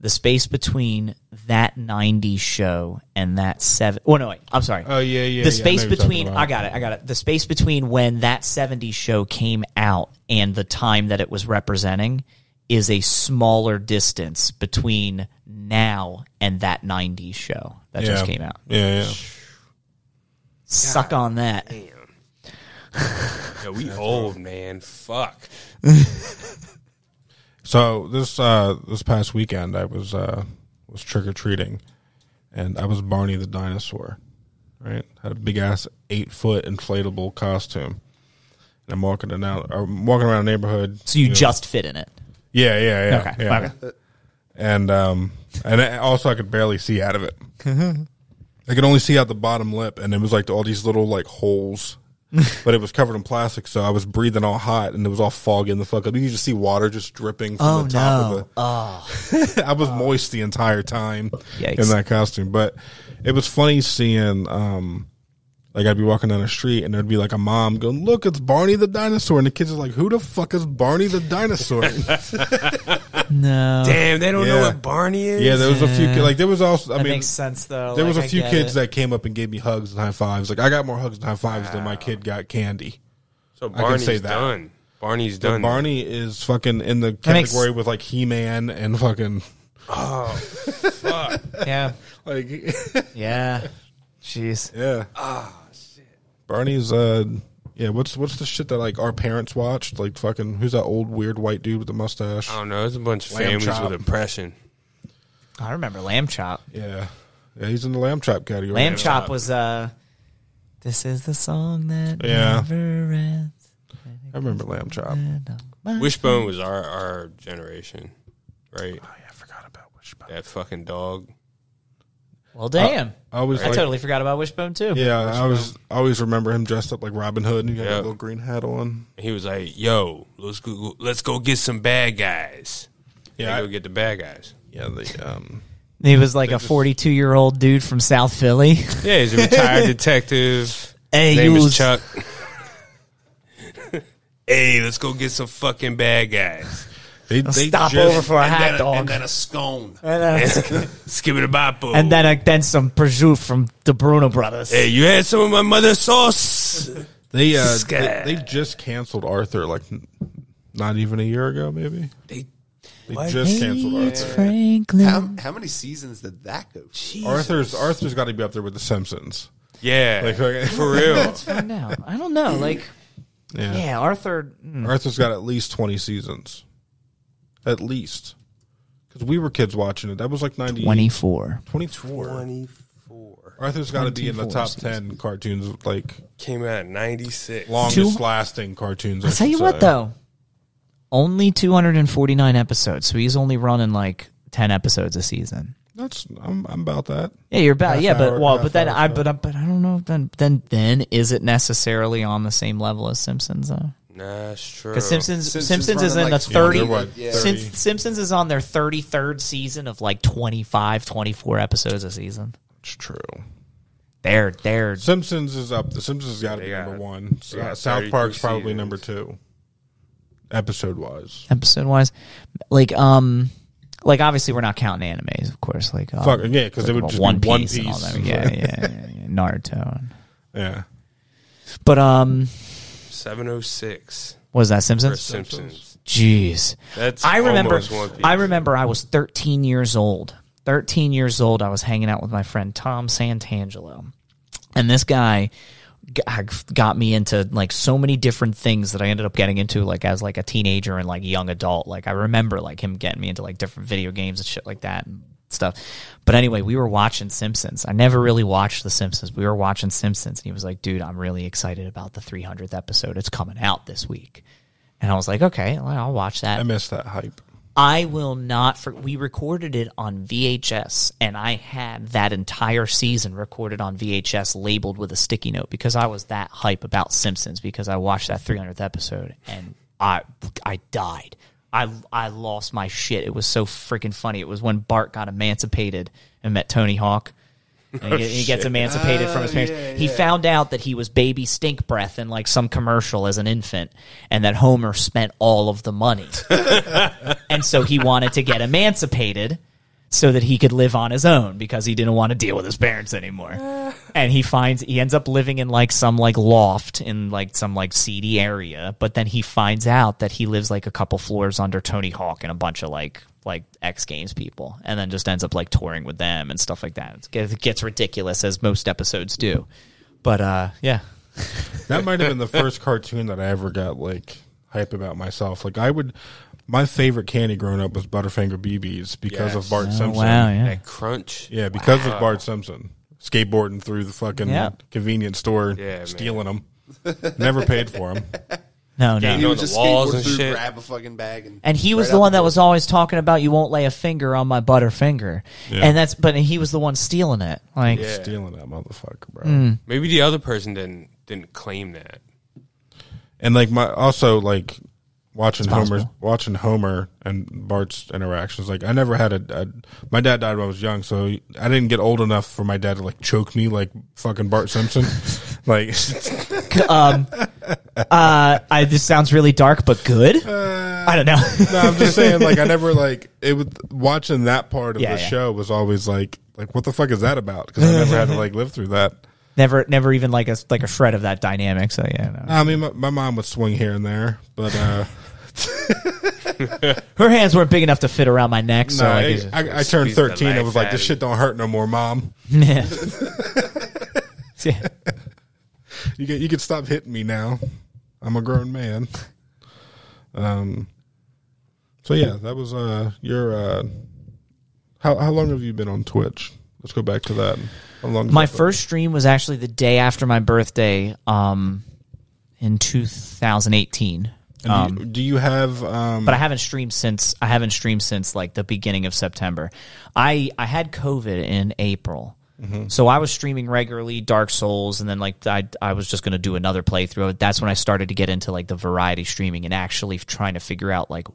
the space between that 90s show and that seven oh no wait i'm sorry Oh, yeah, yeah, the yeah, space know what you're talking between about. i got it i got it the space between when that 70s show came out and the time that it was representing is a smaller distance between now and that 90s show that just came out Yeah, yeah. suck on that <laughs> Yo, we old man. Fuck. <laughs> So this uh this past weekend I was uh was trick or treating, and I was Barney the dinosaur, right? Had a big ass eight foot inflatable costume, and I'm walking around I'm walking around the neighborhood. so you know- just fit in it yeah yeah yeah Okay, yeah. okay. and um and I- also I could barely see out of it. <laughs> I could only see out the bottom lip, and it was like all these little like holes. <laughs> but it was covered in plastic, so I was breathing all hot, and it was all fogging the fuck up. You could just see water just dripping from Oh, the top no. of the. <laughs> I was moist the entire time Yikes. in that costume, but it was funny seeing. um like I'd be walking down the street and there'd be like a mom going, "Look, it's Barney the dinosaur," and the kids are like, "Who the fuck is Barney the dinosaur?" <laughs> no Damn, they don't know what Barney is. yeah, there was a few. ki- Like there was also. I that mean, makes sense though there Like, was a I few kids it. that came up and gave me hugs and high fives. Like I got more hugs and high fives than my kid got candy. so I can Barney's say that. done. Barney's But done. Barney is fucking in the makes- category with like He Man and fucking Oh, fuck. <laughs> yeah <laughs> like yeah jeez yeah. Ah shit. Barney's uh yeah. What's what's the shit that like our parents watched? Like fucking who's that old weird white dude with the mustache? I don't know. It's a bunch of Lamb families chop. with oppression. I remember Lamb Chop. Yeah, yeah. He's in the lamb chop category. Lamb Chop was uh This is the song that Yeah. never ends. I remember lamb chop. Wishbone was our our generation, right? Oh, yeah, I forgot about Wishbone. That fucking dog. Well damn. I was I like, totally forgot about Wishbone too. yeah. I was I always remember him dressed up like Robin Hood and he had Yeah. that little green hat on. He was like, "Yo, let's go. Let's go get some bad guys. Yeah, Yeah, I- go get the bad guys. Yeah, the um. He was like a 42 year old dude from South Philly. Yeah, he's a retired <laughs> detective. Hey, His name you is Chuck. <laughs> hey, let's go get some fucking bad guys. They, they Stop just- over for a hot and, dog. and then a scone. <laughs> And then, <laughs> Skip it a boppo. and then, uh, then some prosciutto from the Bruno brothers. hey, you had some of my mother's sauce. <laughs> They uh they, they just canceled Arthur like not even a year ago maybe. They, They just canceled It's Arthur. Franklin. How, how many seasons did that go? Arthur's Arthur's got to be up there with the Simpsons. yeah, Like, like- for real. Let's find out. I don't know. Like, yeah. yeah, Arthur. mm. Arthur's got at least twenty seasons, at least. Because we were kids watching it. That was like 90, 24. 24. Twenty-four Arthur's got to be in the 24 top ten cartoons, like came out in '96. longest Two- lasting cartoons. I I'll tell should you what, though. Only 249 episodes, so he's only running like 10 episodes a season. That's I'm, I'm about that. Yeah, you're about Half yeah, but hour- well, half but then hour I show. but I- but I don't know. Then then then is it necessarily on the same level as Simpsons though? Nah, it's true. Because Simpsons Simpsons Simpsons is in running the like thirty. Yeah, what, Yeah. 30? Sim- Simpsons is on their thirty third season of like 25, 24 episodes a season. It's true. They're they're Simpsons is up. The Simpsons has got to be number one. they got South 33 Park's probably seasons. number two. Episode wise. episode wise, like um, like obviously we're not counting animes, of course. Like um, Fuck yeah, because like it would just One be One Piece Piece. and all that. Yeah, yeah, yeah, yeah, <laughs> Naruto. yeah. But um, 706 was that Simpsons? Simpsons. Jeez. That's I remember. I remember. I was 13 years old. 13 years old. I was hanging out with my friend Tom Santangelo, and this guy got me into like so many different things that I ended up getting into like as like a teenager and like young adult. Like I remember like him getting me into like different video games and shit like that and stuff. But anyway, we were watching Simpsons. I never really watched The Simpsons. We were watching Simpsons, and he was like, "Dude, I'm really excited about the 300th episode. It's coming out this week." And I was like, "Okay, well, I'll watch that." I missed that hype. I will not. For, we recorded it on VHS, and I had that entire season recorded on VHS, labeled with a sticky note because I was that hype about Simpsons because I watched that 300th episode and I I died. I I lost my shit. It was so freaking funny. It was when Bart got emancipated and met Tony Hawk. And he, oh, he gets emancipated from his parents. Oh, he found out that he was baby stink breath in like some commercial as an infant, and that Homer spent all of the money <laughs> and so he wanted to get emancipated so that he could live on his own because he didn't want to deal with his parents anymore. And he finds he ends up living in like some like loft in like some like seedy area, but then he finds out that he lives like a couple floors under Tony Hawk and a bunch of like like X Games people, and then just ends up like touring with them and stuff like that. It gets, it gets ridiculous as most episodes do. But uh, yeah, That might have been the <laughs> first cartoon that I ever got like hype about myself. Like I would, my favorite candy growing up was Butterfinger BBs because of Yes. Bart oh, Simpson. wow, yeah. That crunch. Yeah, because of Bart Simpson skateboarding through the fucking Yeah. convenience store, Yeah, man. stealing them. Never paid for them. <laughs> No, no. He know, would the just walls skateboard and through, shit. grab a fucking bag, and And he was right the out one that door. was always talking about you won't lay a finger on my butterfinger. Yeah. And that's but he was the one stealing it. Like Yeah. Stealing that motherfucker, bro. Mm. Maybe the other person didn't didn't claim that. And like my also like watching Homer, possible. watching Homer and Bart's interactions. Like I never had a, a. My dad died when I was young, so I didn't get old enough for my dad to like choke me like fucking Bart Simpson. <laughs> like um, uh I this sounds really dark but good. I don't know. <laughs> no, I'm just saying like I never <laughs> like it. Was watching that part of Yeah, the yeah. show was always like like what the fuck is that about? Because I never had to like live through that. never never even like a like a shred of that dynamic. So yeah. No. I mean, my, my mom would swing here and there, but uh, Her hands weren't big enough to fit around my neck, so no, I, I, guess- I, I turned Squeeze the 13. I life was like, out this of shit don't hurt no more, mom. Yeah. <laughs> Yeah. You get you can stop hitting me now. I'm a grown man. Um. So yeah, that was uh your uh. How how long have you been on Twitch? Let's go back to that. How long? has My that been? first stream was actually the day after my birthday, um, in 2018. Um, do, you, do you have um? but I haven't streamed since I haven't streamed since like the beginning of September. I I had COVID in April. So I was streaming regularly Dark Souls and then like I I was just going to do another playthrough. That's when I started to get into like the variety streaming and actually trying to figure out like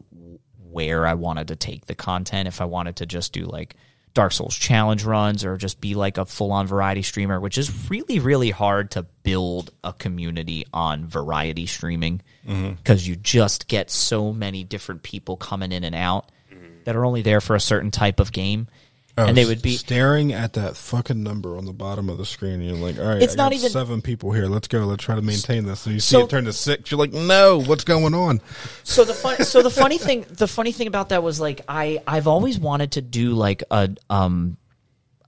where I wanted to take the content if I wanted to just do like Dark Souls challenge runs or just be like a full on variety streamer, which is really, really hard to build a community on variety streaming mm-hmm. because you just get so many different people coming in and out mm-hmm. that are only there for a certain type of game. And they would be staring at that fucking number on the bottom of the screen. And you're like, all right, It's I not even- seven people here. Let's go. Let's try to maintain this. And you see it turn to six. You're like, no, what's going on? so the fun, so the funny thing, the funny thing about that was like I I've always wanted to do like a um.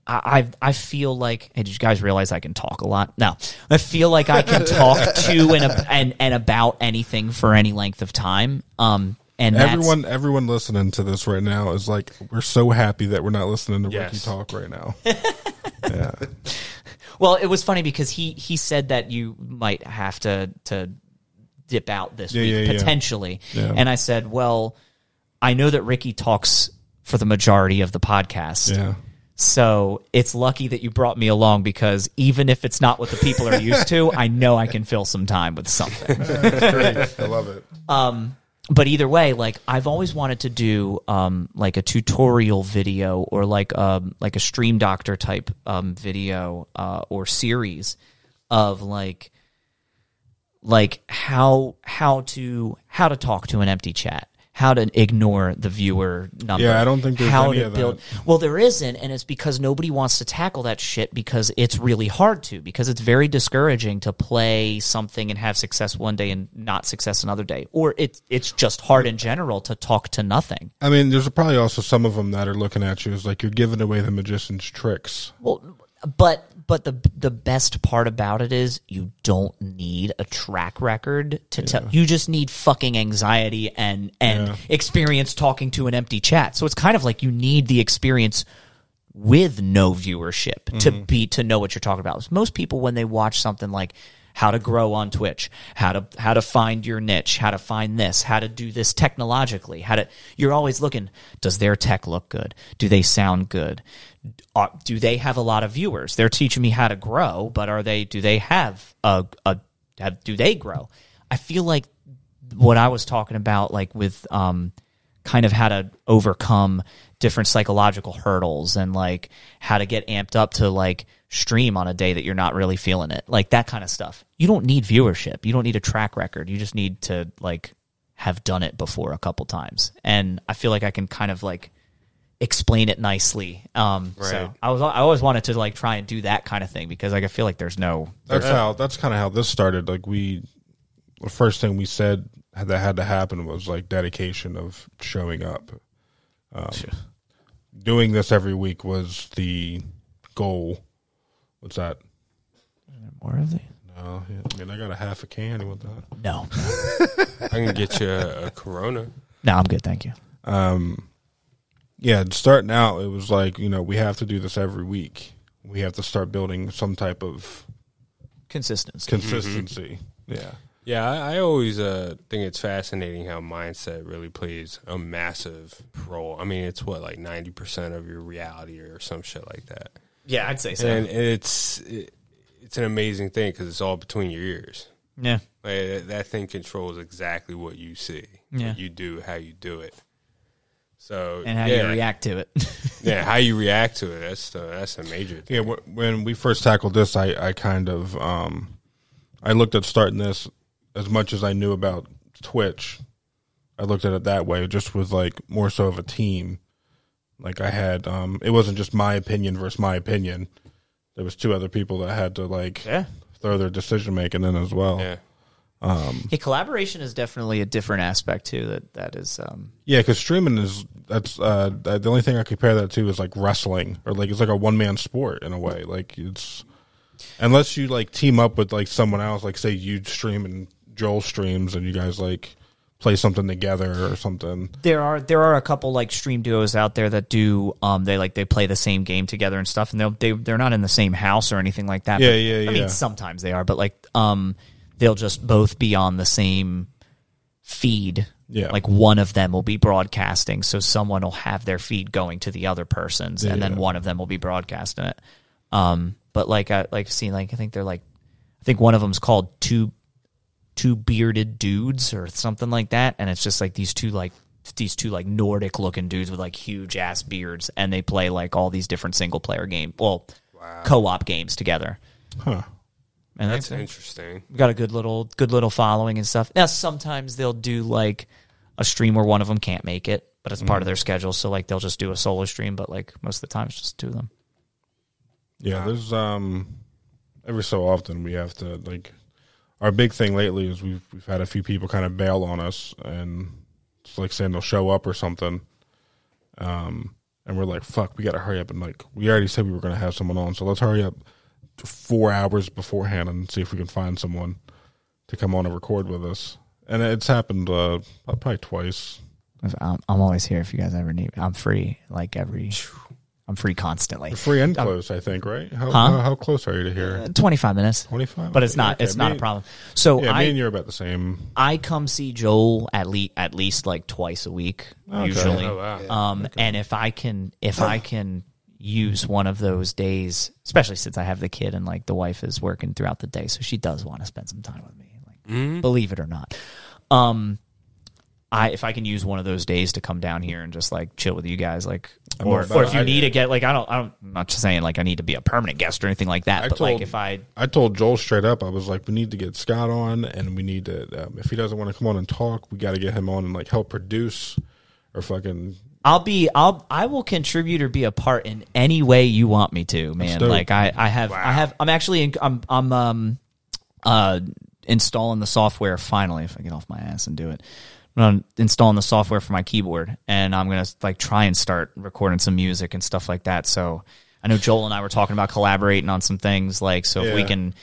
I I I feel like hey, did you guys realize I can talk a lot? No, I feel like I can talk <laughs> to and and and about anything for any length of time. Um, and that's, Everyone, everyone listening to this right now is like, we're so happy that we're not listening to Yes. Ricky talk right now. <laughs> yeah, Well, it was funny because he he said that you might have to to dip out this Yeah, week yeah, yeah. potentially, Yeah. and I said, well, I know that Ricky talks for the majority of the podcast. yeah. So it's lucky that you brought me along because even if it's not what the people are used to, I know I can fill some time with something. <laughs> That's great. I love it. Um, but either way, like I've always wanted to do um, like a tutorial video or like um, like a stream doctor type um, video uh, or series of like like how how to how to talk to an empty chat how to ignore the viewer number Yeah, I don't think there's how any to of build that. well there isn't and it's because nobody wants to tackle that shit because it's really hard to because it's very discouraging to play something and have success one day and not success another day or it's it's just hard in general to talk to nothing I mean, there's probably also some of them that are looking at you as like you're giving away the magician's tricks. Well, but but the the best part about it is you don't need a track record to tell. You just need fucking anxiety and and Yeah. experience talking to an empty chat. So it's kind of like you need the experience with no viewership to mm-hmm. be to know what you're talking about. Most people when they watch something like how to grow on Twitch, how to how to find your niche, how to find this, how to do this technologically, how to you're always looking does their tech look good? Do they sound good? Do they have a lot of viewers? They're teaching me how to grow, but are they do they have a a have, do they grow? I feel like what I was talking about, like with um, kind of how to overcome different psychological hurdles and like how to get amped up to like stream on a day that you're not really feeling it, like that kind of stuff. You don't need viewership. You don't need a track record. You just need to like have done it before a couple times. And I feel like I can kind of like explain it nicely. Um, so I was I always wanted to like try and do that kind of thing because like I feel like there's no That's how. That's kind of how this started. Like we, the first thing we said that had to happen was like dedication of showing up. Um, doing this every week was the goal. What's that? more of the No, I mean I got a half a can. You want that? no <laughs> I can get you a, a Corona. no I'm good thank you. Um, yeah, starting out, it was like you know we have to do this every week. We have to start building some type of Consistency. consistency. Yeah, Yeah, I, I always uh, think it's fascinating how mindset really plays a massive role. I mean, it's what like ninety percent of your reality or some shit like that, yeah, I'd say so. and it's it, it's an amazing thing because it's all between your ears. yeah. Like, that, that thing controls exactly what you see, Yeah. what you do, how you do it. So And how yeah, you react to it. <laughs> yeah, how you react to it. That's the, that's a major thing. yeah. When we first tackled this, I I kind of um, I looked at starting this as much as I knew about Twitch. I looked at it that way, just with like more so of a team. Like I had, um, it wasn't just my opinion versus my opinion. There was two other people that had to like yeah. throw their decision making in as well. Yeah, Um, Yeah, collaboration is definitely a different aspect too. That that is, um, Yeah, because streaming is that's uh the only thing I compare that to is like wrestling or like it's like a one man sport in a way. Like it's unless you like team up with like someone else, like say you stream and Joel streams and you guys like play something together or something. there are there are a couple like stream duos out there that do um they like they play the same game together and stuff and they'll they they're not in the same house or anything like that. Yeah, but- yeah, I yeah. mean sometimes they are, but like um they'll just both be on the same feed. Yeah. Like one of them will be broadcasting, so someone will have their feed going to the other person's, and then Yeah. one of them will be broadcasting it. Um, but like I like seeing like I think they're like I think one of them's called two two bearded dudes or something like that, and it's just like these two like these two like Nordic looking dudes with like huge ass beards, and they play like all these different single player game, well, co op games together. Huh. And that's that's interesting. we got a good little good little following and stuff. Now sometimes they'll do like a stream where one of them can't make it, but it's part of their schedule, so like they'll just do a solo stream. But like most of the time, it's just two of them. Yeah, there's um every so often we have to like our big thing lately is we've we've had a few people kind of bail on us and it's like saying they'll show up or something. Um and we're like, fuck, we gotta hurry up and like we already said we were gonna have someone on, so let's hurry up four hours beforehand and see if we can find someone to come on and record with us. And it's happened uh probably twice. I'm, I'm always here if you guys ever need. me. I'm free like every. I'm free constantly. Free and close, I think, right? How, Huh? how how close are you to here? 25 minutes. 25? But it's not Okay, it's not me- a problem. So Yeah, I me and you're about the same. I come see Joel at least at least like twice a week Okay. usually. Oh, wow. Um and if I can if I can use one of those days, especially since I have the kid and like the wife is working throughout the day, so she does want to spend some time with me. Like, believe it or not, um, I if I can use one of those days to come down here and just like chill with you guys, like, or, all about or if you I- need to get like I don't, I don't, I'm not just saying like I need to be a permanent guest or anything like that, I but told, like if I I told Joel straight up, I was like, we need to get Scott on, and we need to. Um, if he doesn't want to come on and talk, we got to get him on and like help produce or fucking. I'll be I'll I will contribute or be a part in any way you want me to, man. Like I I have I have I'm actually in, I'm I'm um uh installing the software finally if I get off my ass and do it. I'm installing the software for my keyboard and I'm going to like try and start recording some music and stuff like that. So I know Joel and I were talking about collaborating on some things like so if we can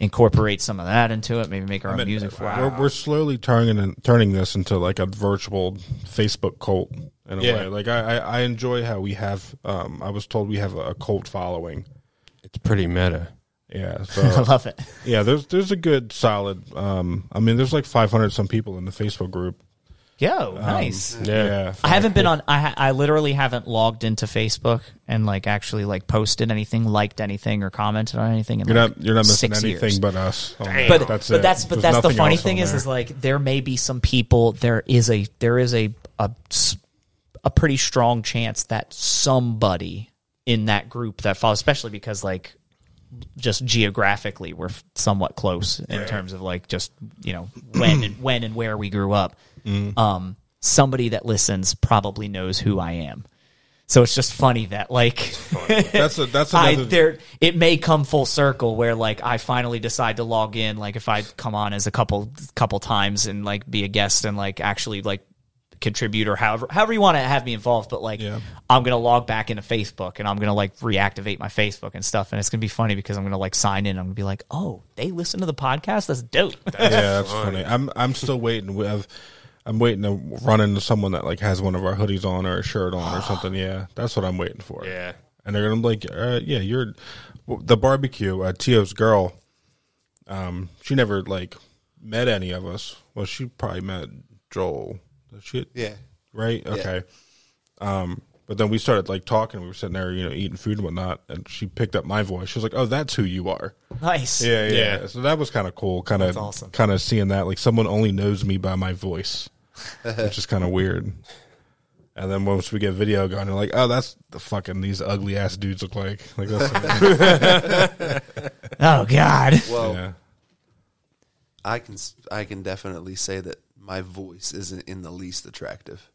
incorporate some of that into it, maybe make our own I mean, music for it. we're, we're slowly turning turning this into like a virtual Facebook cult in a Yeah. way. Like I, I, I enjoy how we have. Um, I was told we have a, cult following. It's pretty meta. Yeah, <laughs> so, I love it. yeah, there's there's a good solid. Um, I mean, there's like 500 some people in the Facebook group. Yo, um, nice. Yeah, I haven't been on. I I literally haven't logged into Facebook and like actually like posted anything, liked anything, or commented on anything. In You're like not you're not missing anything years. but us. Oh, on there. But that's but that's but that's the funny thing on is like there may be some people. There is a there is a a s- a pretty strong chance that somebody in that group that follows, especially because like just geographically we're somewhat close in terms of like just you know when and when and where we grew up. Mm. Um, somebody that listens probably knows who I am. So it's just funny that like that's a, that's <laughs> I another. there it may come full circle where like I finally decide to log in like if I come on as a couple couple times and like be a guest and like actually like contribute or however however you want to have me involved but like Yeah. I'm going to log back into Facebook and I'm going to like reactivate my Facebook and stuff and it's going to be funny because I'm going to like sign in I'm going to be like oh they listen to the podcast that's dope yeah, that's funny. I'm I'm still waiting. We have, I'm waiting to run into someone that like has one of our hoodies on or a shirt on or <sighs> something. Yeah, that's what I'm waiting for. Yeah. and they're gonna be like, uh, yeah, you're the barbecue. Uh, Tio's girl. Um, she never like met any of us. Well, she probably met Joel. She, Yeah. right? Okay. Um, but then we started like talking. We were sitting there, you know, eating food and whatnot. And she picked up my voice. She was like, "Oh, that's who you are." nice Yeah, yeah. Yeah. So that was kind of cool. Kind of, awesome. kind of seeing that like someone only knows me by my voice, <laughs> which is kind of weird. And then once we get video going, they're like, "Oh, that's the fucking these ugly ass dudes look like." Like that's <laughs> <laughs> oh god Well, yeah. I can s- I can definitely say that my voice isn't in the least attractive.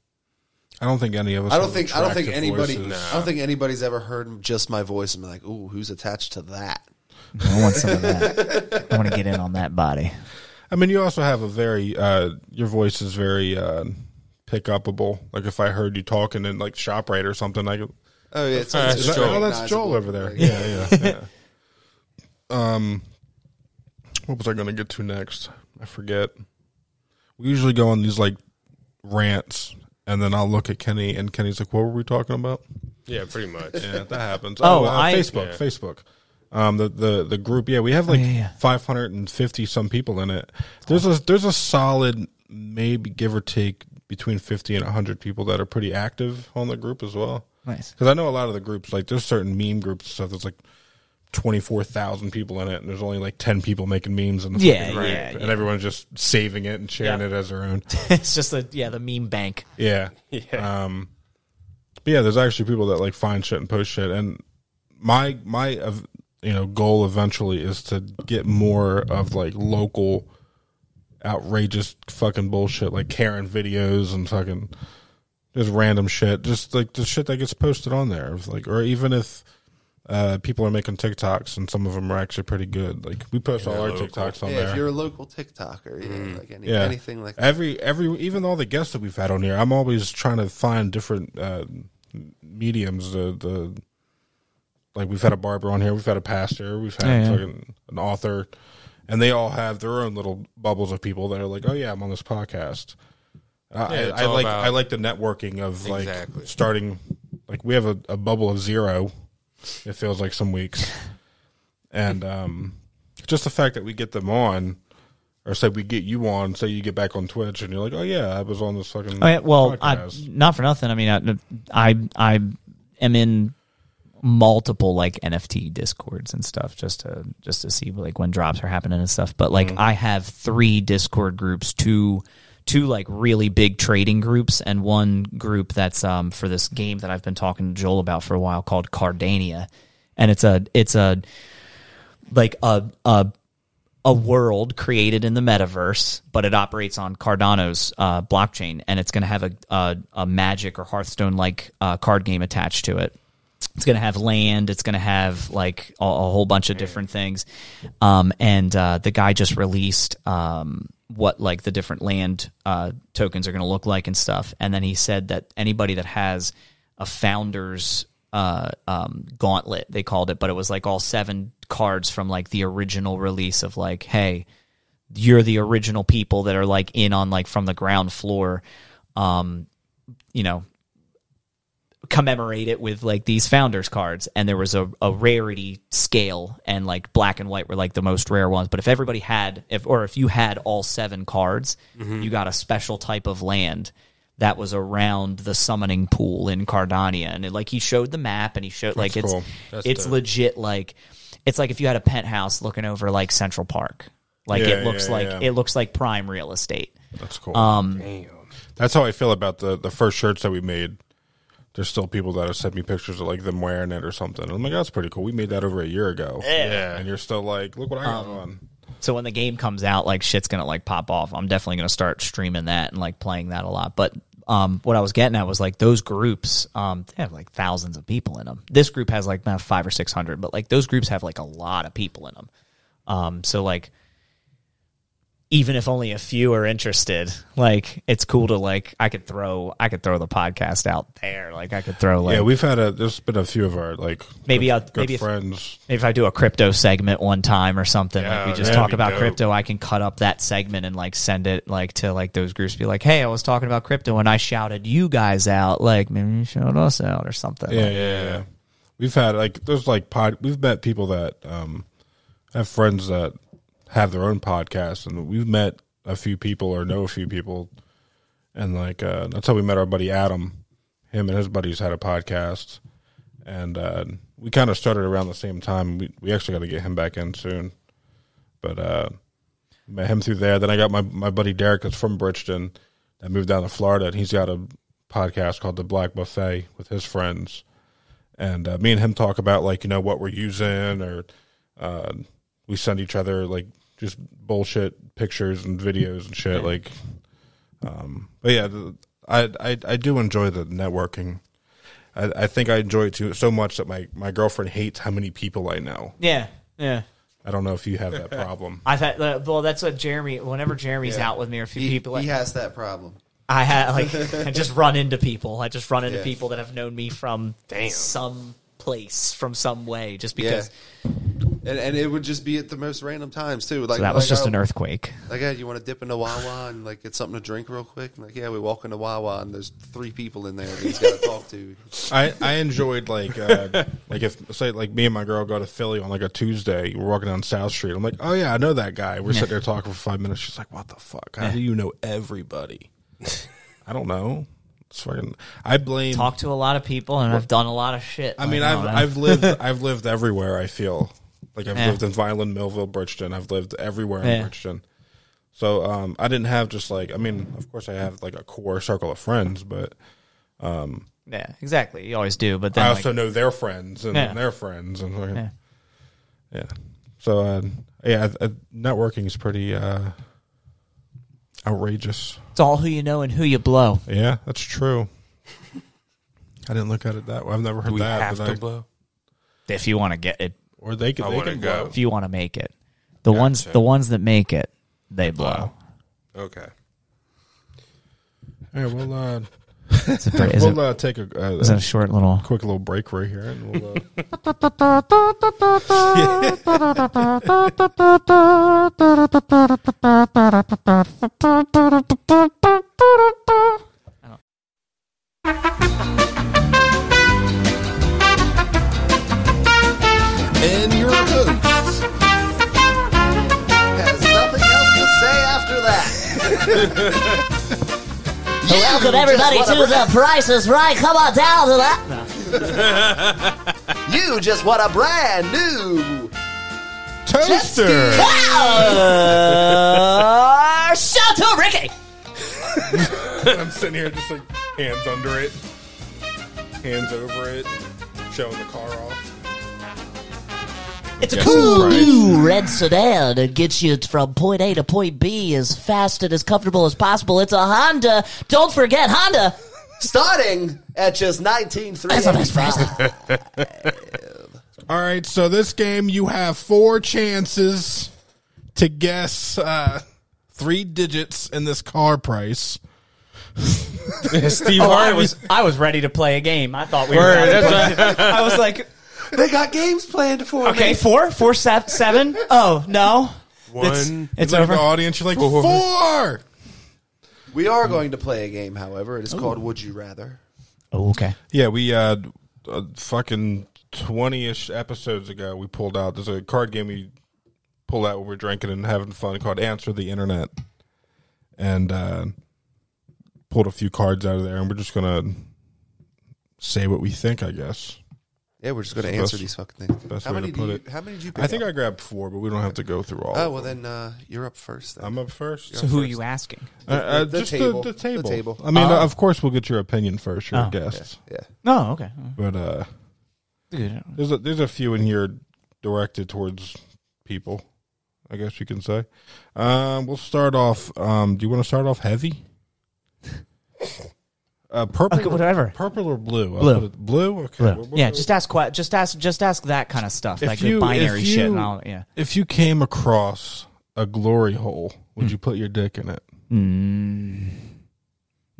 I don't think any of us. I don't think I don't think anybody voices. I don't think anybody's ever heard just my voice and be like, "Ooh, who's attached to that?" I want some of that I want to get in on that body I mean, you also have a very uh, your voice is very uh, pick upable. Like if I heard you talking in like Shoprite or something, like could. Oh yeah, it's, That's it's Is that- Joel. oh, that's Joel over there. Like, Yeah, yeah, yeah. <laughs> um, what was I going to get to next? I forget. We usually go on these like rants, and then I'll look at Kenny, and Kenny's like, "What were we talking about?" Yeah, pretty much. Yeah, that happens. Oh, uh, I- Facebook, Yeah. Facebook. Um, the the the group. Yeah, we have like yeah, yeah. 550 some people in it. There's a there's a solid maybe give or take between 50 and 100 people that are pretty active on the group as well. nice Because I know a lot of the groups, like there's certain meme groups and stuff. There's like twenty four thousand people in it, and there's only like ten people making memes in the Yeah, fucking group, yeah, and yeah. everyone's just saving it and sharing Yeah. it as their own. <laughs> it's just a yeah the meme bank <laughs> Yeah, Um, but yeah, there's actually people that like find shit and post shit, and my my uh, you know goal eventually is to get more of like local outrageous fucking bullshit like Karen videos and fucking just random shit, just like the shit that gets posted on there, like or even if. Uh, people are making TikToks, and some of them are actually pretty good. Like we post all our local. TikToks on there. Yeah, there. if you're a local TikToker, yeah, like any, Yeah. anything like that. every every even all the guests that we've had on here, I'm always trying to find different uh, mediums. The the like we've had a barber on here, we've had a pastor, we've had Yeah, yeah. fucking an author, and they all have their own little bubbles of people that are like, oh yeah, I'm on this podcast. I, Yeah, I, I like about- I like the networking of like Exactly. starting like we have a, a bubble of zero. It feels like some weeks, and um, just the fact that we get them on, or say we get you on, say you get back on Twitch, and you're like, oh yeah, I was on this fucking. Oh, yeah, well, I, not for nothing. I mean, I, I I am in multiple like NFT discords and stuff just to just to see like when drops are happening and stuff. But like I have three Discord groups, two two like really big trading groups and one group that's um for this game that I've been talking to Joel about for a while called Cardania. And it's a it's a like a a a world created in the metaverse, but it operates on Cardano's uh, blockchain, and it's going to have a, a a Magic or Hearthstone like uh, card game attached to it. It's going to have land. It's going to have like a, a whole bunch of different things. Um, and uh, the guy just released um, what like the different land uh, tokens are going to look like and stuff. And then he said that anybody that has a founder's uh, um, gauntlet, they called it, but it was like all seven cards from like the original release of like, hey, you're the original people that are like in on like from the ground floor. Um, you know, commemorate it with like these founders cards and there was a, a rarity scale and like black and white were like the most rare ones but if everybody had if or if you had all seven cards you got a special type of land that was around the summoning pool in Cardania and it, like he showed the map and he showed like That's it's cool. It's dope. legit like it's like if you had a penthouse looking over like Central Park like Yeah, it looks yeah, like yeah. it looks like prime real estate That's cool. um That's how I feel about the the first shirts that we made. There's still people that have sent me pictures of like them wearing it or something. I'm like, that's pretty cool. We made that over a year ago. Yeah. and you're still like, look what I got on. So when the game comes out, like shit's gonna like pop off. I'm definitely gonna start streaming that and like playing that a lot. But um, what I was getting at was like those groups, um, they have like thousands of people in them. This group has like five or six hundred, but like those groups have like a lot of people in them. Um, so like even if only a few are interested, like it's cool to like I could throw I could throw the podcast out there. Like I could throw like yeah, we've had a. There's been a few of our like Maybe good, I'll- good maybe if- friends. Maybe if I do a crypto segment one time or something, Yeah, like we just talk about dope. crypto, I can cut up that segment and like send it like to like those groups. Be like, hey, I was talking about crypto and I shouted you guys out. Like maybe you shout us out or something. Yeah, Like, yeah, yeah. We've had like there's like pod. We've met people that um have friends that have their own podcast, and we've met a few people or know a few people, and like uh, that's how we met our buddy Adam. Him and his buddies had a podcast, and uh, we kind of started around the same time. We we actually got to get him back in soon, but uh, met him through there. Then I got my my buddy Derek that's from Bridgeton that moved down to Florida, and he's got a podcast called the Black Buffet with his friends and uh, me and him talk about like you know what we're using or uh, we send each other like just bullshit pictures and videos and shit like um but yeah the, I, I i do enjoy the networking I, I think i enjoy it too so much that my my girlfriend hates how many people i know yeah, yeah. i don't know if you have that problem <laughs> I've had uh, well, that's what Jeremy. Whenever Jeremy's out with me or a few He, people, he has that problem. I had like <laughs> I just run into people. I just run into Yeah. people that have known me from Damn. some place, from some way, just because. And, and it would just be at the most random times too. Like So that was like just I- an earthquake. Like, yeah, you want to dip into Wawa and like get something to drink real quick? And like, yeah, we walk into Wawa and there's three people in there that he's got to talk to. I, I enjoyed like uh, <laughs> like if say like me and my girl go to Philly on like a Tuesday, we're walking down South Street. I'm like, oh yeah, I know that guy. We're sitting there talking for five minutes. She's like, what the fuck? How do you know everybody? <laughs> I don't know. Fucking. I blame. Talk to a lot of people, and I've done a lot of shit. I mean, Like, I've don't. I've lived <laughs> I've lived everywhere. I feel like I've Yeah. lived in Vineland, Millville, Bridgeton. I've lived everywhere in Yeah. Bridgeton. So um, I didn't have just like I mean, of course I have like a core circle of friends, but yeah, exactly. You always do, but then I like, also know their friends and Yeah. their friends and like, Yeah. yeah. So uh, yeah, uh, networking is pretty uh, outrageous. it's all who you know and who you blow. Yeah, that's true. I didn't look at it that way. I've never heard Do we that. have to I- blow? If you want to get it, or they can. I They wanna can go. blow. if you want to make it, the ones Gotcha. the ones that make it, they blow. Okay. All right, we'll uh, It's a, pretty- <laughs> is we'll uh, take a, uh, is it a short little? quick little break right here, and we'll. Uh, <laughs> <laughs> And your host has nothing else to say after that. <laughs> Welcome everybody to the Price is Right. Come on down to that. <laughs> You just want a brand new Toaster. Shout to Ricky. I'm sitting here just like hands under it, hands over it, showing the car off. It's a cool the new red sedan that gets you from point A to point B as fast and as comfortable as possible. It's a Honda. Don't forget Honda. starting at just nineteen three That's the best price. five. <laughs> All right, so this game you have four chances to guess uh, three digits in this car price. <laughs> Steve Oh, I was I was ready to play a game. I thought we were. Word, about to that's play- I was like, They got games planned for okay, me. four, four, se- seven. Oh no, it's, One. it's Like over. the audience, you're like four. We are going to play a game, however. It is called Would You Rather. Oh, okay. Yeah, we uh, uh fucking twenty ish episodes ago we pulled out. There's a card game we pulled out when we're drinking and having fun called Answer the Internet, and uh, pulled a few cards out of there, and we're just gonna say what we think. I guess. Yeah, we're just going to Best- answer these fucking things. best how way many to do put you, it. How many did you pick I think up? I grabbed four, but we don't have to go through all. Oh of well, them. then uh, you're up first. Then. I'm up first. So who are you asking? Uh, uh, the just table. The, the table. The table. I mean, Oh. of course, we'll get your opinion first. You're Oh. a guest, yeah. Oh, okay. but uh, Good. there's a, there's a few in here directed towards people. I guess you can say. Um, we'll start off. Um, do you want to start off heavy? <laughs> Uh, purple, Okay, whatever. Purple or blue? I'll Blue. put it- blue. Okay. Blue. We'll- Yeah, just ask que- just ask just ask that kind of stuff, like the binary shit and all. Yeah. If you came across a glory hole, would Hmm. you put your dick in it?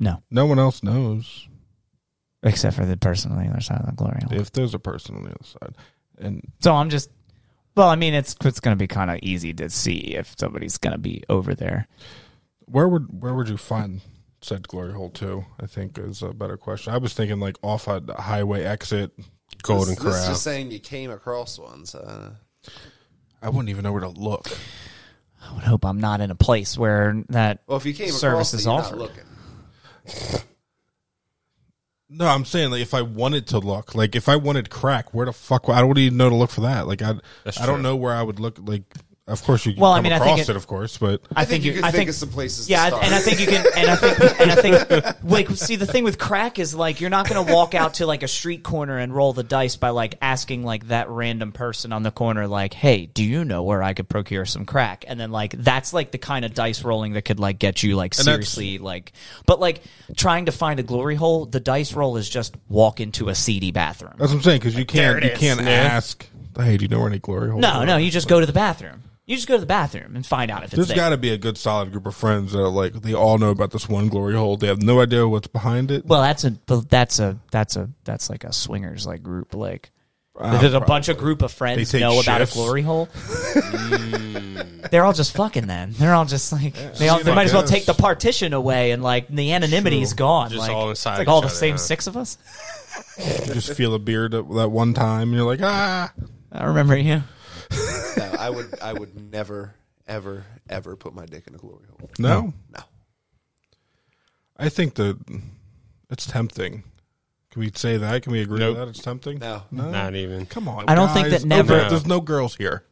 No, No one else knows except for the person on the other side of the glory hole. if there's a person on the other side. And So I'm just. Well, I mean, it's it's going to be kind of easy to see if somebody's going to be over there. where would where would you find said glory hole too. I think is a better question. I was thinking like off a highway exit, Golden this, this is Corral. just saying you came across one. So uh, I wouldn't even know where to look. I would hope I'm not in a place where that. well, if you came Service across it, is you're offered. not looking. No, I'm saying like if I wanted to look, like if I wanted crack, where the fuck? I don't even know to look for that. Like I, I don't know where I would look. Like, of course you can Well, I come mean, I think it, it- of course, but I, think you could I think think of some places to Yeah, start. and I think you can, and I think, and I think, <laughs> like, see, the thing with crack is like you're not going to walk out to like a street corner and roll the dice by like asking like that random person on the corner, like, "Hey, do you know where I could procure some crack?" And then like that's like the kind of dice rolling that could like get you like seriously like, but like trying to find a glory hole, the dice roll is just walk into a seedy bathroom. that's what I'm saying because you can't you it is. can't Yeah. ask. Hey, do you know where any glory holes? No, are?" no, you just go to the bathroom. You just go to the bathroom and find out if it's There's there. got to be a good solid group of friends that are like they all know about this one glory hole. They have no idea what's behind it. Well, that's a that's a that's a that's like a swingers like group like. Ah, There's a bunch of group of friends They take know about a shifts. glory hole. <laughs> They're all just fucking then. They're all just like they all, they I might as well guess. take the partition away and like the anonymity is gone. Just like, all it's inside like all each the other, same huh? six of us. You just feel a beard at that one time, and you're like, ah, I remember you. No, I would. I would never, ever, ever put my dick in a glory hole. no. No. I think that it's tempting. Can we say that? Can we agree Nope. to that? It's tempting. No. no. Not even. Come on. I don't think guys. that never- No, there's no girls here.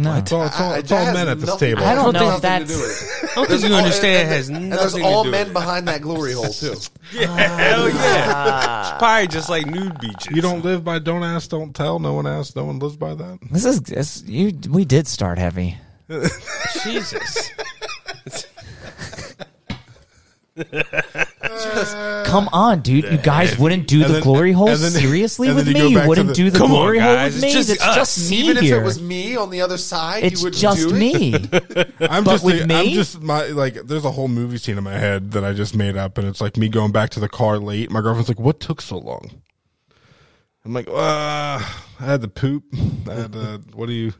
No, It's all, it's all, it's all men at this nothing- table. I don't know nothing if to that's- do with it. I don't think you understand. It has And nothing there's to all do men with it. behind that glory hole too. <laughs> Hell yeah. Ah. it's probably just like nude beaches. You don't live by don't ask, don't tell. No one asks, no one lives by that. this is this, you. We did start heavy. <laughs> Jesus. <laughs> Come on, dude. You guys wouldn't do the then- glory hole and then- seriously and with then you me. go You to wouldn't the- do the Come on, glory hole guys. with It's me. just It's us. just me Even if here. it was me on the other side, it's you would just do it. me. <laughs> I'm But just, with me? I'm just my like. There's a whole movie scene in my head that I just made up, and it's like me going back to the car late. My girlfriend's like, "What took so long?" I'm like, uh, "I had to poop. I had to. What do you?"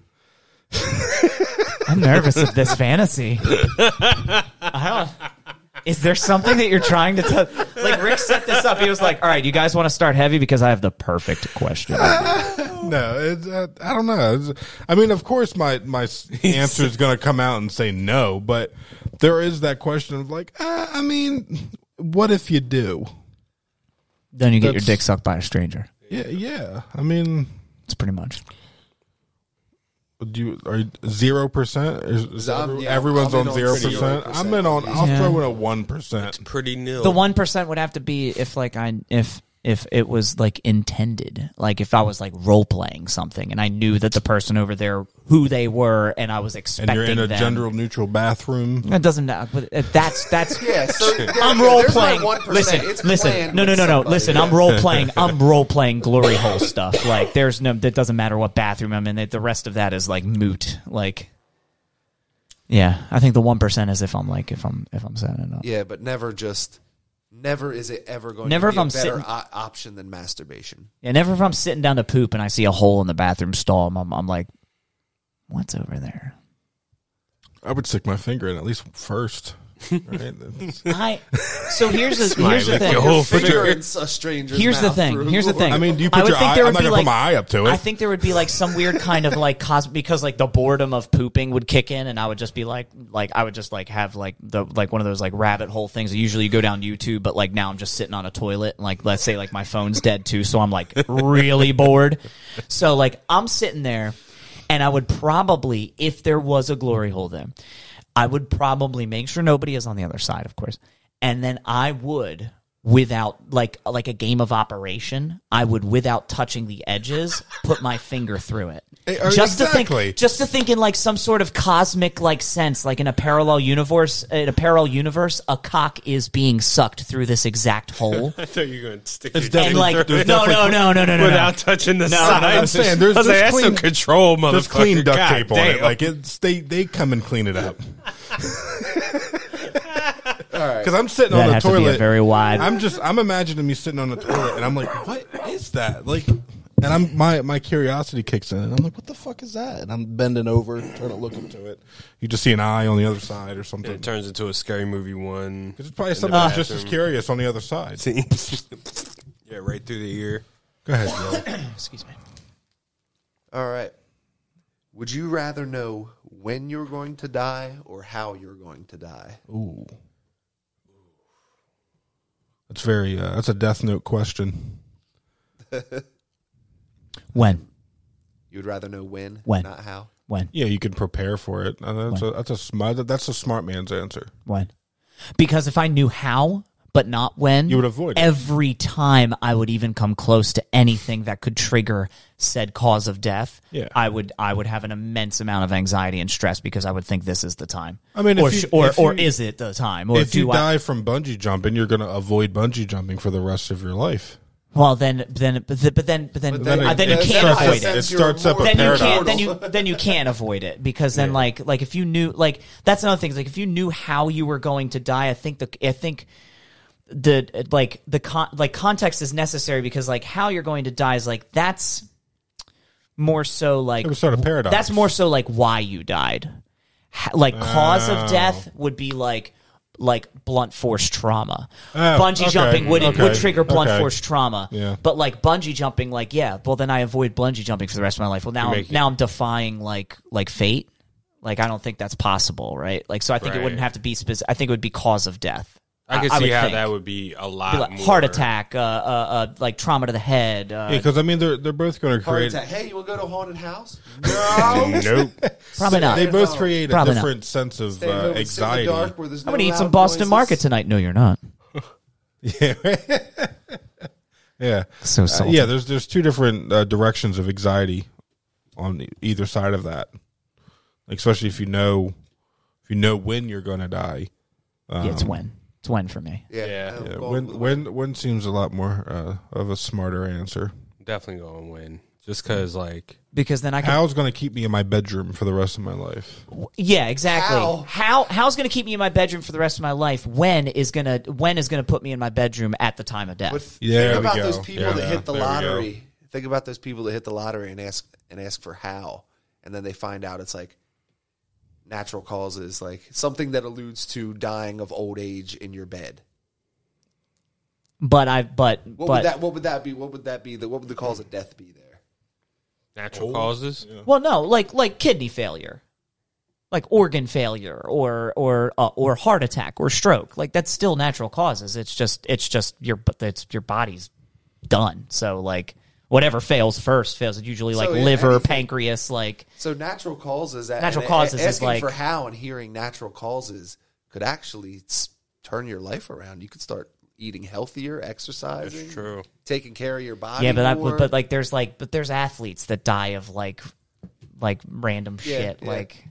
I'm nervous of this fantasy. <laughs> I don't. Is there something that you're trying to tell? Like Rick set this up. He was like, "All right, you guys want to start heavy because I have the perfect question." <laughs> No, it's, uh, I don't know. It's- I mean, of course, my my <laughs> answer is going to come out and say no, but there is that question of like, uh, I mean, what if you do? then you get your That's- dick sucked by a stranger. Yeah, yeah. I mean, It's pretty much. Do you are zero percent? Is, is I'm- yeah, everyone's on zero percent? I'm in on. I'll Yeah. throw in a one It's. Pretty nil. The one percent would have to be if like I if if it was like intended, like if I was like role playing something and I knew that the person over there who they were and I was expecting And expecting you're in a them. gender neutral bathroom. That doesn't matter. But uh, that's that's <laughs> Yeah, so I'm role there's playing. not 1%. Listen, It's listen. planned No, no, with no, no. somebody. Listen, I'm role playing. I'm role playing glory hole stuff. Like, there's no. That doesn't matter what bathroom I'm in. The rest of that is like moot. Like, yeah, I think the one percent is if I'm like if I'm if I'm setting it up. Yeah, but never just. Never is it ever going Never to be if I'm a better sitting- o- option than masturbation. Yeah, never if I'm sitting down to poop and I see a hole in the bathroom stall. I'm, I'm like, what's over there? I would stick my finger in at least first. Right? <laughs> I. So here's the <laughs> here's the thing. your whole Finger finger. in a stranger's Here's the mouth thing. through- Here's the thing. I mean, do you I put would your think eye? there I'm would not be gonna like- put my eye up to it. I think there would be like some weird kind of like cos because like the boredom of pooping would kick in, and I would just be like, like I would just like have like the like one of those like rabbit hole things. Usually you go down YouTube, but like now I'm just sitting on a toilet, and like let's say like my phone's dead too, so I'm like <laughs> really bored. So like I'm sitting there, and I would probably, if there was a glory hole there, I would probably make sure nobody is on the other side, of course, and then I would without like like a game of operation i would without touching the edges put my finger through it Eh, just to think just to think in like some sort of cosmic like sense like in a parallel universe in a parallel universe a cock is being sucked through this exact hole <laughs> I thought you were going to stick It's your and like there's no no no no no no without no. touching the No, sides. no, no, I'm saying, there's- I was like, there's that's clean- some control, motherfucker. There's clean duct God tape on it. Like it's they they come and clean it up. <laughs> Because I'm sitting That on the has to be a toilet. very wide- I'm just I'm imagining me sitting on the toilet, and I'm like, what is that? Like, and I'm my my curiosity kicks in, and I'm like, what the fuck is that? And I'm bending over trying to look into it. You just see an eye on the other side or something. it turns into a scary movie one. It's probably in the something just as curious on the other side. <laughs> yeah, right through the ear. Go ahead, Joe. <coughs> excuse me All right. Would you rather know when you're going to die or how you're going to die? Ooh, that's very uh, that's a death note question. <laughs> when You'd rather know when, When? not how. when Yeah, you can prepare for it. Uh, that's a that's a smart that's a smart man's answer. when because if i knew how but not when You would avoid it. every time i would even come close to anything that could trigger said cause of death Yeah. i would i would have an immense amount of anxiety and stress because i would think this is the time I mean, if or you- sh- or, if or you- is it the time or if do you I, die from bungee jumping, you're going to avoid bungee jumping for the rest of your life. well then then but, th- but then but then But then, then uh, then you can't starts- avoid it it starts up a then you paradox. can't then you then you can't avoid it because then like like if you knew like that's another thing is like if you knew how you were going to die i think the i think the like the con- like context is necessary because like how you're going to die is like that's more so like It would start a paradox. that's more so like why you died. Ha- like cause Oh. of death would be like like blunt force trauma. Oh, bungee okay, jumping would okay, would trigger blunt okay. force trauma. Yeah. but like bungee jumping like yeah well then i avoid bungee jumping for the rest of my life. Well now I'm, now i'm defying like like fate. Like i don't think that's possible right? Like so i think it wouldn't have to be specific i think it would be cause of death I could I see would how think. that would be a lot Be like more. heart attack uh, uh, uh, like trauma to the head uh, Yeah, because I mean, they're they're both going to Heart create. attack. Hey, you want to go to a haunted house? <laughs> No. Nope. probably not They both create a Probably not. different sense of Stay uh, and sit in the anxiety. dark where there's i'm gonna eat some boston noises. market tonight no you're not <laughs> Yeah, yeah, so Uh, salty. yeah. There's there's two different uh, directions of anxiety on either side of that. Like, especially if you know if you know when you're going to die. yeah it's when it's when for me Yeah. Yeah. I'm Yeah, going when with when when seems a lot more uh, of a smarter answer. Definitely going to win. Just because, like, because then i can How's going to keep me in my bedroom for the rest of my life? Yeah, exactly. How? How how's going to keep me in my bedroom for the rest of my life? When is going to when is going to put me in my bedroom at the time of death? But Yeah, there think we about go. those people Yeah, that hit the there we go. lottery. Think about those people that hit the lottery and ask and ask for how, and then they find out it's like natural causes, like something that alludes to dying of old age in your bed. but I but What but would that? What would that be? What would that be? The, what would the cause of death be there? natural causes. well no, like like kidney failure. Like organ failure or or uh, or heart attack or stroke. Like that's still natural causes. It's just it's just your but it's your body's done. So like whatever fails first fails. It's usually like So, yeah, liver, anything. pancreas, like So natural causes, that, Natural and causes is asking like- for how and hearing natural causes could actually s- turn your life around. You could start eating healthier, exercising, That's true. taking care of your body. yeah, but I, more. but, but like there's like but there's athletes that die of like like random Yeah, shit. yeah. Like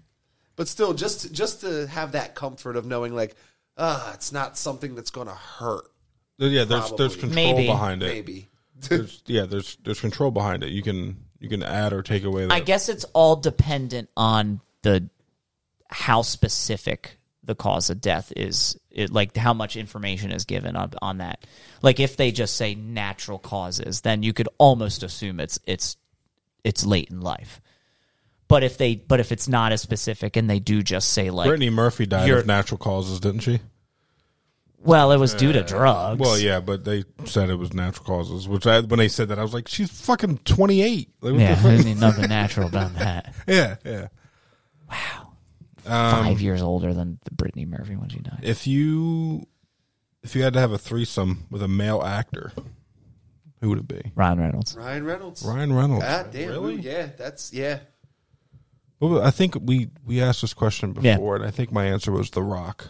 But still, just just to have that comfort of knowing, like, ah, it's not something that's going to hurt. Yeah, there's there's Probably. control Maybe. behind it. Maybe. There's, yeah, there's there's control behind it. You can you can add or take away. The, I guess it's all dependent on the how specific the cause of death is. It, like how much information is given on, on that. Like if they just say natural causes, then you could almost assume it's it's it's late in life. But if they but if it's not as specific and they do just say like Brittany Murphy died of natural causes, didn't she? Well it was due to drugs. Well, yeah, but they said it was natural causes. Which I, when they said that, I was like, she's fucking twenty eight. Like, what Yeah, the fuck? there's nothing natural about that. <laughs> yeah, yeah. Wow, um, Five years older than the Brittany Murphy when she died. If you if you had to have a threesome with a male actor, who would it be? Ryan Reynolds. Ryan Reynolds. Ryan Reynolds. God damn. Really? Yeah, that's, yeah. Well, I think we we asked this question Yeah. before, and I think my answer was The Rock.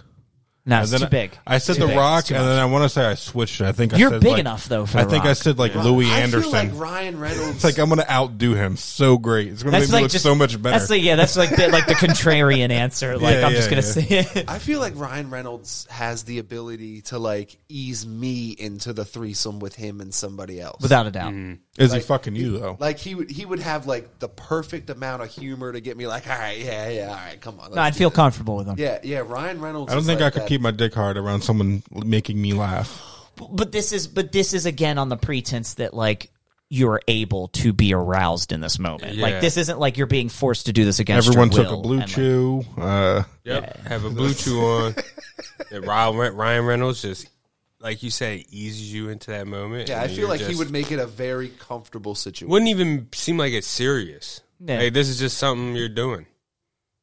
No, it's And too then big. I said Too The big. Rock, It's too and then I want to say I switched. I think You're said, big like- enough though for I The think I Rock. said like Louie Anderson. I Anderson. feel like Ryan Reynolds. it's like I'm going to outdo him so great. It's going to make That's me look just so much better. That's like yeah, that's like the, like the <laughs> contrarian answer. Like Yeah, I'm just yeah, gonna yeah. say it. I feel like Ryan Reynolds has the ability to like ease me into the threesome with him and somebody else. without a doubt. Mm-hmm. Is he fucking you though? like he would he would have like the perfect amount of humor to get me like, all right, yeah, yeah, all right, come on. No, I'd feel comfortable with him. yeah, yeah. Ryan Reynolds. I don't is think like I could that. keep my dick hard around someone making me laugh. But this is but this is again on the pretense that like you're able to be aroused in this moment. Yeah. Like this isn't like you're being forced to do this against Everyone your took a blue and, like, chew. Uh, Yep. Have a BlueChew on. <laughs> And Ryan Ryan Reynolds just, like you said, eases you into that moment. Yeah, I feel you're like he would make it a very comfortable situation. Wouldn't even seem like it's serious. Yeah. Hey, this is just something you're doing.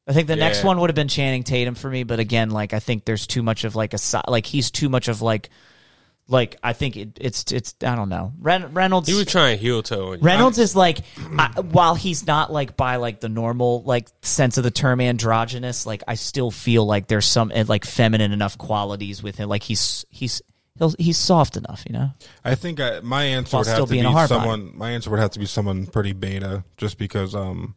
I think the next one would have been Channing Tatum for me, but again, like I think there's too much of like a si- like he's too much of like like I think it, it's it's I don't know Ren- Reynolds. He was trying heel toe. Reynolds is like, I, while he's not like by like the normal like sense of the term androgynous, like I still feel like there's some eh, like feminine enough qualities with him. Like he's he's he'll, he's soft enough, you know. I think I, my answer While would have still to be a hard someone. My answer would have to be someone pretty beta, just because. Um,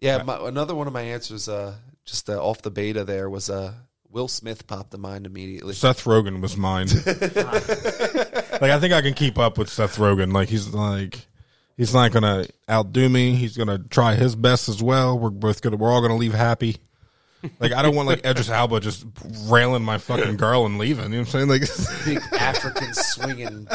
yeah, my, another one of my answers, uh, just uh, off the beta, there was uh, Will Smith popped to mind immediately. Seth Rogen was mine. <laughs> like I think I can keep up with Seth Rogen. Like he's like he's not gonna outdo me. He's gonna try his best as well. We're both gonna we're all gonna leave happy. Like I don't want like Idris Alba just railing my fucking girl and leaving. You know what I'm saying? Like <laughs> Big African swinging.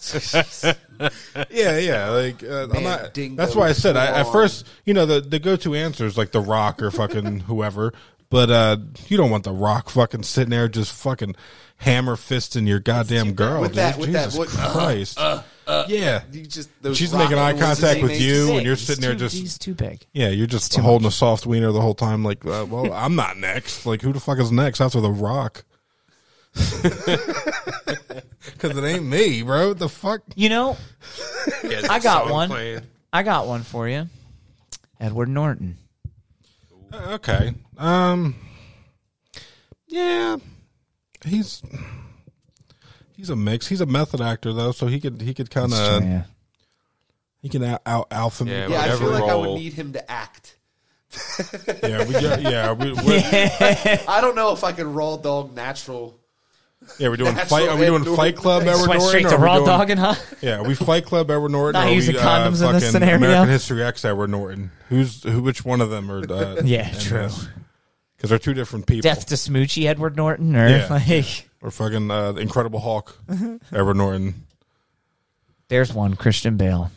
<laughs> yeah, yeah. Like uh, I'm not. That's why I said I, at first. You know the the go to answer is like The Rock or fucking <laughs> whoever. But uh, you don't want The Rock fucking sitting there just fucking hammer fisting your goddamn girl. With dude. that- with that Jesus what- uh, Christ. yeah. You just those She's making eye contact with you, Big. and you're He's sitting there too- just he's too big. yeah, you're just holding a soft wiener the whole time. Like, uh, well, I'm not next. Like, who the fuck is next after The Rock? <laughs> Because it ain't me, bro. What the fuck? You know, Yeah, I got song one. playing. I got one for you, Edward Norton. Uh, Okay. Um. Yeah, he's he's a mix. He's a method actor though, so he could he could kind of yeah. he can out, out alpha me. Yeah, Yeah, I feel like I would need him to act. yeah, we got, yeah, we, <laughs> we're, I don't know if I can raw dog natural. yeah, we're doing That's fight. what Are we doing Fight Club? Norton- Edward Norton, straight or to are we raw doing- dogging, huh? Yeah, we Fight Club Edward Norton. Not or using we, condoms in this scenario. American History X Edward Norton. Who's who? Which one of them are? Uh, <laughs> Yeah, true. Because they're two different people. Death to Smoochy, Edward Norton, or Yeah. like or fucking uh, Incredible Hulk, Mm-hmm. Edward Norton. there's one Christian Bale.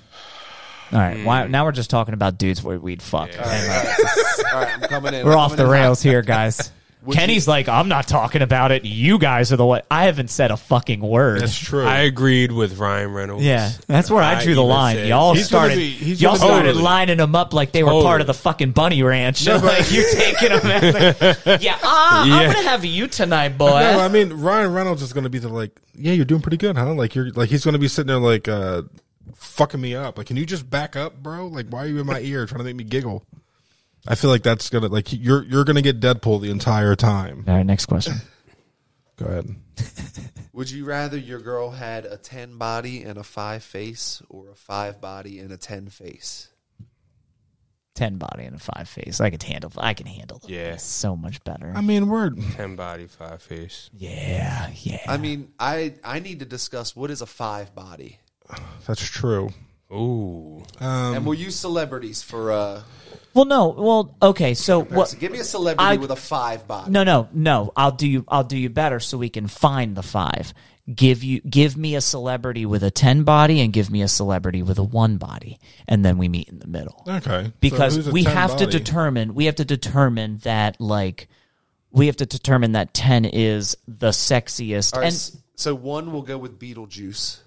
All right, why, now we're just talking about dudes where we'd fuck. And, like, <laughs> All right, I'm coming in. we're I'm off coming the in hot. rails here, guys. Kenny's like, I'm not talking about it. You guys are the one. I haven't said a fucking word. That's true. I agreed with Ryan Reynolds. Yeah, that's where I I drew the line. said- Y'all He's started, be- y'all started totally- lining them up like they were Totally. part of the fucking bunny ranch. <laughs> like you're taking them. Like, <laughs> yeah, uh, I'm gonna have you tonight, boy. No, I mean Ryan Reynolds is going to be the like, yeah, you're doing pretty good, huh? Like you're like he's going to be sitting there like, uh, fucking me up. Like, can you just back up, bro? Like, why are you in my ear trying to make me giggle? I feel like that's gonna like you're you're gonna get Deadpool the entire time. All right, next question. <laughs> Go ahead. <laughs> Would you rather your girl had a 10 body and a 5 face or a 5 body and a 10 face? Ten body and a five face. I could handle. I can handle. the Yeah. face so much better. I mean, we're Ten body, five face. yeah, yeah. I mean, I I need to discuss what is a 5 body. <sighs> That's true. Ooh. Um, and we'll use celebrities for uh well, no. Well, okay. So what? so give me a celebrity I- with a 5 body. No, no, no. I'll do you. I'll do you better, so we can find the five. Give you. Give me a celebrity with a ten body, and give me a celebrity with a one body, and then we meet in the middle. okay. Because who's a we 10 have to determine. We have to determine that like. We have to determine that ten is the sexiest, All right, and so one will go with Beetlejuice.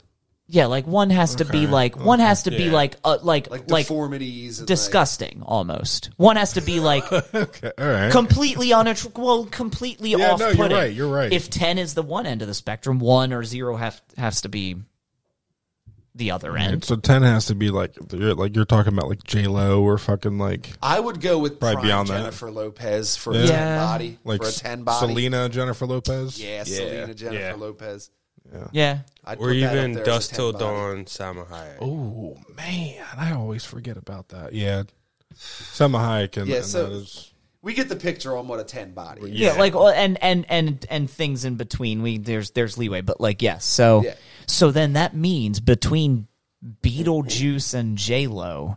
Yeah, like one has to be Okay, like one has to be Yeah. like uh, like Like, like deformities and disgusting almost. One has to be like <laughs> Okay, all right. completely unattr- well, completely Yeah, off no, putting. you're right, you're right. If ten is the one end of the spectrum, one or zero have has to be the other end. so ten has to be like you're, like you're talking about like J Lo or fucking like I would go with Probably prime beyond that. Jennifer Lopez for Yeah. a 10 body. like for a 10 body. Selena Jennifer Lopez. Yeah, Selena Jennifer Yeah. Lopez. Yeah, I'd Or even up there as a Dust Till. Dawn, Salma Hayek. Oh man, I always forget about that. Yeah, Salma Hayek and, Yeah, and so- that is We get the picture on what a 10 body is. yeah, like well, and and and and things in between. We there's there's leeway, but like yes. So Yeah. so then that means between Beetlejuice and J Lo,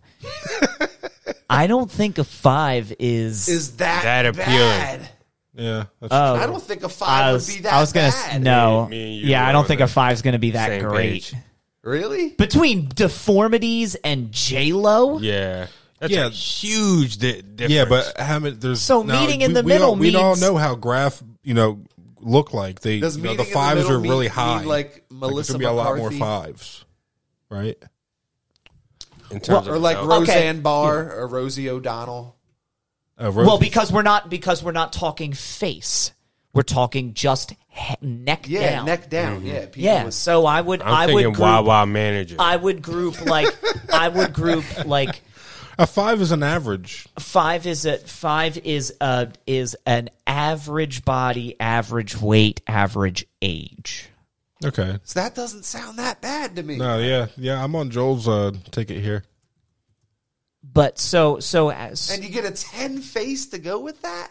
<laughs> I don't think a five is. Is that, That appealing. bad? Yeah. That's oh, I don't think a 5 was, would be that I was gonna bad. no. Me- me yeah, I don't think the a five's gonna be that great. page. Really? Between deformities and J Lo, Yeah. That's Yeah. a huge di- difference. yeah, but how many? There's So now, meeting in we- the we middle all, we all know how graph you know look like. They Does you know, the in the fives middle are really high. mean like Melissa gonna be a lot more fives, right? in terms Or of like health. Roseanne Barr or Rosie O'Donnell. Uh, well, because we're not because we're not talking face, we're talking just he- neck Yeah, down. neck down. Yeah, people yeah, with- so I would I'm I thinking would group, Wild Wild Manager. I would group like I would group like a five is an average. five is a five is a is an average body, average weight, average age. Okay. So that doesn't sound that bad to me. No, yeah, yeah. I'm on Joel's uh, ticket here. But so so as And you get a 10 face to go with that?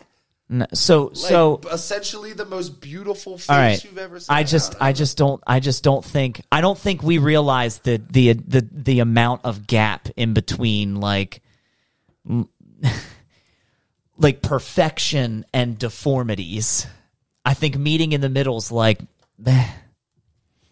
n- so Like, so essentially the most beautiful face all right. you've ever seen. I just don't I just don't I just don't think I don't think we realize the the the the amount of gap in between like <laughs> like perfection and deformities. I think meeting in the middle is like meh.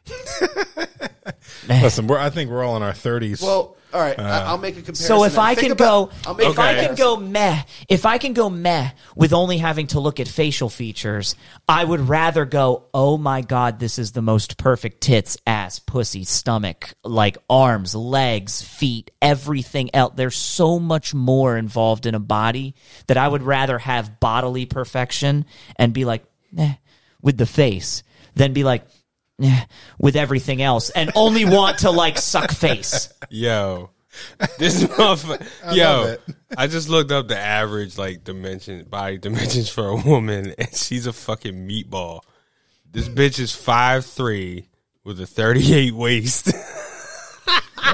<laughs> Listen, we're, I think we're all in our 30s. Well, all right. I, I'll make a comparison. So if then. I Think can about- go, I'll make if I can comparison. go meh, if I can go meh with only having to look at facial features, I would rather go, oh my god, this is the most perfect tits, ass, pussy, stomach, like arms, legs, feet, everything else. There's so much more involved in a body that I would rather have bodily perfection and be like, eh, with the face, than be like. Eh, with everything else, and only want to like suck face. Yo, this motherfucker. love Yo, it. I just looked up the average like dimension body dimensions for a woman, <laughs> and she's a fucking meatball. This bitch is five three with a thirty eight waist. <laughs>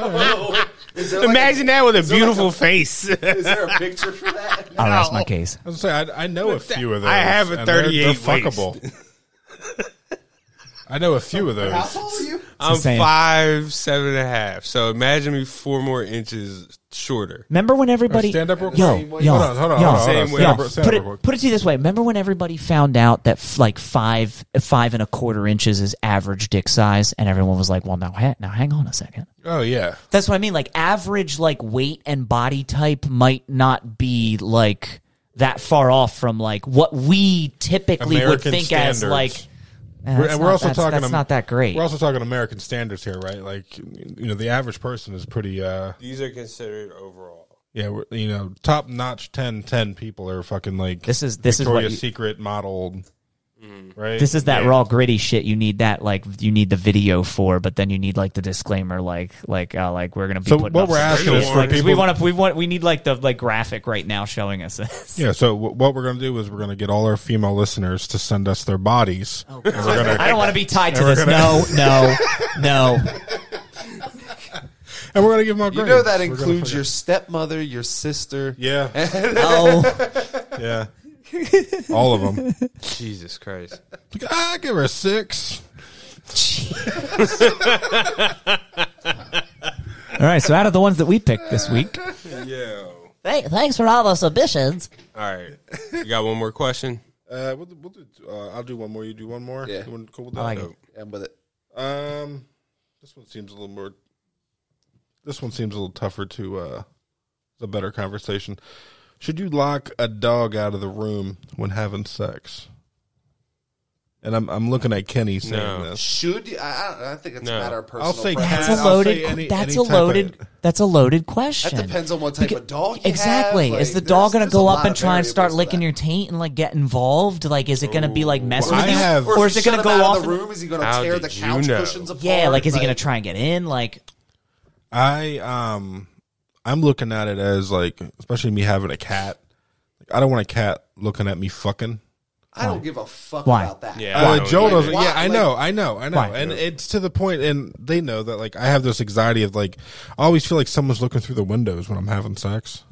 Like Imagine that with a beautiful face. a, is there a <laughs> picture for that? I'll rest my case. I was gonna say I, I know a few of those. I have a and they're- 38 They're, waist. fuckable. I know a few of those. How tall are you? I'm same. five seven and a half. So imagine me four more inches shorter. Remember when everybody stand up real yo, quick. yo, Hold on, hold on, yo, hold on, hold on. Same way. yo, put it put it to you this way. Remember when everybody found out that f- like five five and a quarter inches is average dick size, and everyone was like, "Well, now ha- now hang on a second. Oh yeah. That's what I mean. Like average like weight and body type might not be like that far off from like what we typically would American think as like. Eh, We're, and we're not- also that's, talking. That's not that great. We're also talking American standards here, right? Like, you know, the average person is pretty. uh These are considered overall. Yeah, we're, you know, top notch 10, 10 people are fucking like This is- this is what Victoria's you- Secret model. Right? This is that Yeah. raw gritty shit. You need that like you need the video for, but then you need like the disclaimer, like like uh, like we're gonna be. So putting what up we're asking is for like, 'cause we want to we want we need like the like graphic right now showing us this. Yeah, so w- what we're going to do is we're going to get all our female listeners to send us their bodies. I don't want to be tied to this. No, <laughs> no, no. And we're going to give them our You grades. know that includes your stepmother, your sister. Yeah, <laughs> Oh, yeah. <laughs> all of them. Jesus Christ. I give her a six. all right. So out of the ones that we picked this week, Yo. Thank, thanks for all the submissions. All right. You got one more question? Uh, we'll, we'll do, uh, I'll do one more. You do one more. Yeah. You want- cool with that? I like it. And with it, Um, this one seems a little more. This one seems a little tougher to. uh A better conversation. Should you lock a dog out of the room when having sex? And I'm I'm looking at Kenny saying No. this. should you? I, I, I think it's No. a matter of personal I'll say preference. that's cat. a I'll loaded. any- that's any a type of- loaded. that's a loaded question. That depends on what type of dog you exactly. have. is the dog there's- going to there's a go lot up and of try and start variables to licking that. your taint and like get involved? Like, is it going to be like messing Well, with I you, have- or is it going to go off? of the and- room? Is he going to How tear did the you couch know? cushions apart? yeah, like is he going to try and get in? Like, I um I'm looking at it as like, especially me having a cat. Like, I don't want a cat looking at me fucking. I don't give a fuck Why? about that. Yeah. Uh, Why? Joe Like, doesn't. why? Yeah, I Like- know, I know, I know, Why? and it's to the point, and they know that like I have this anxiety of like I always feel like someone's looking through the windows when I'm having sex.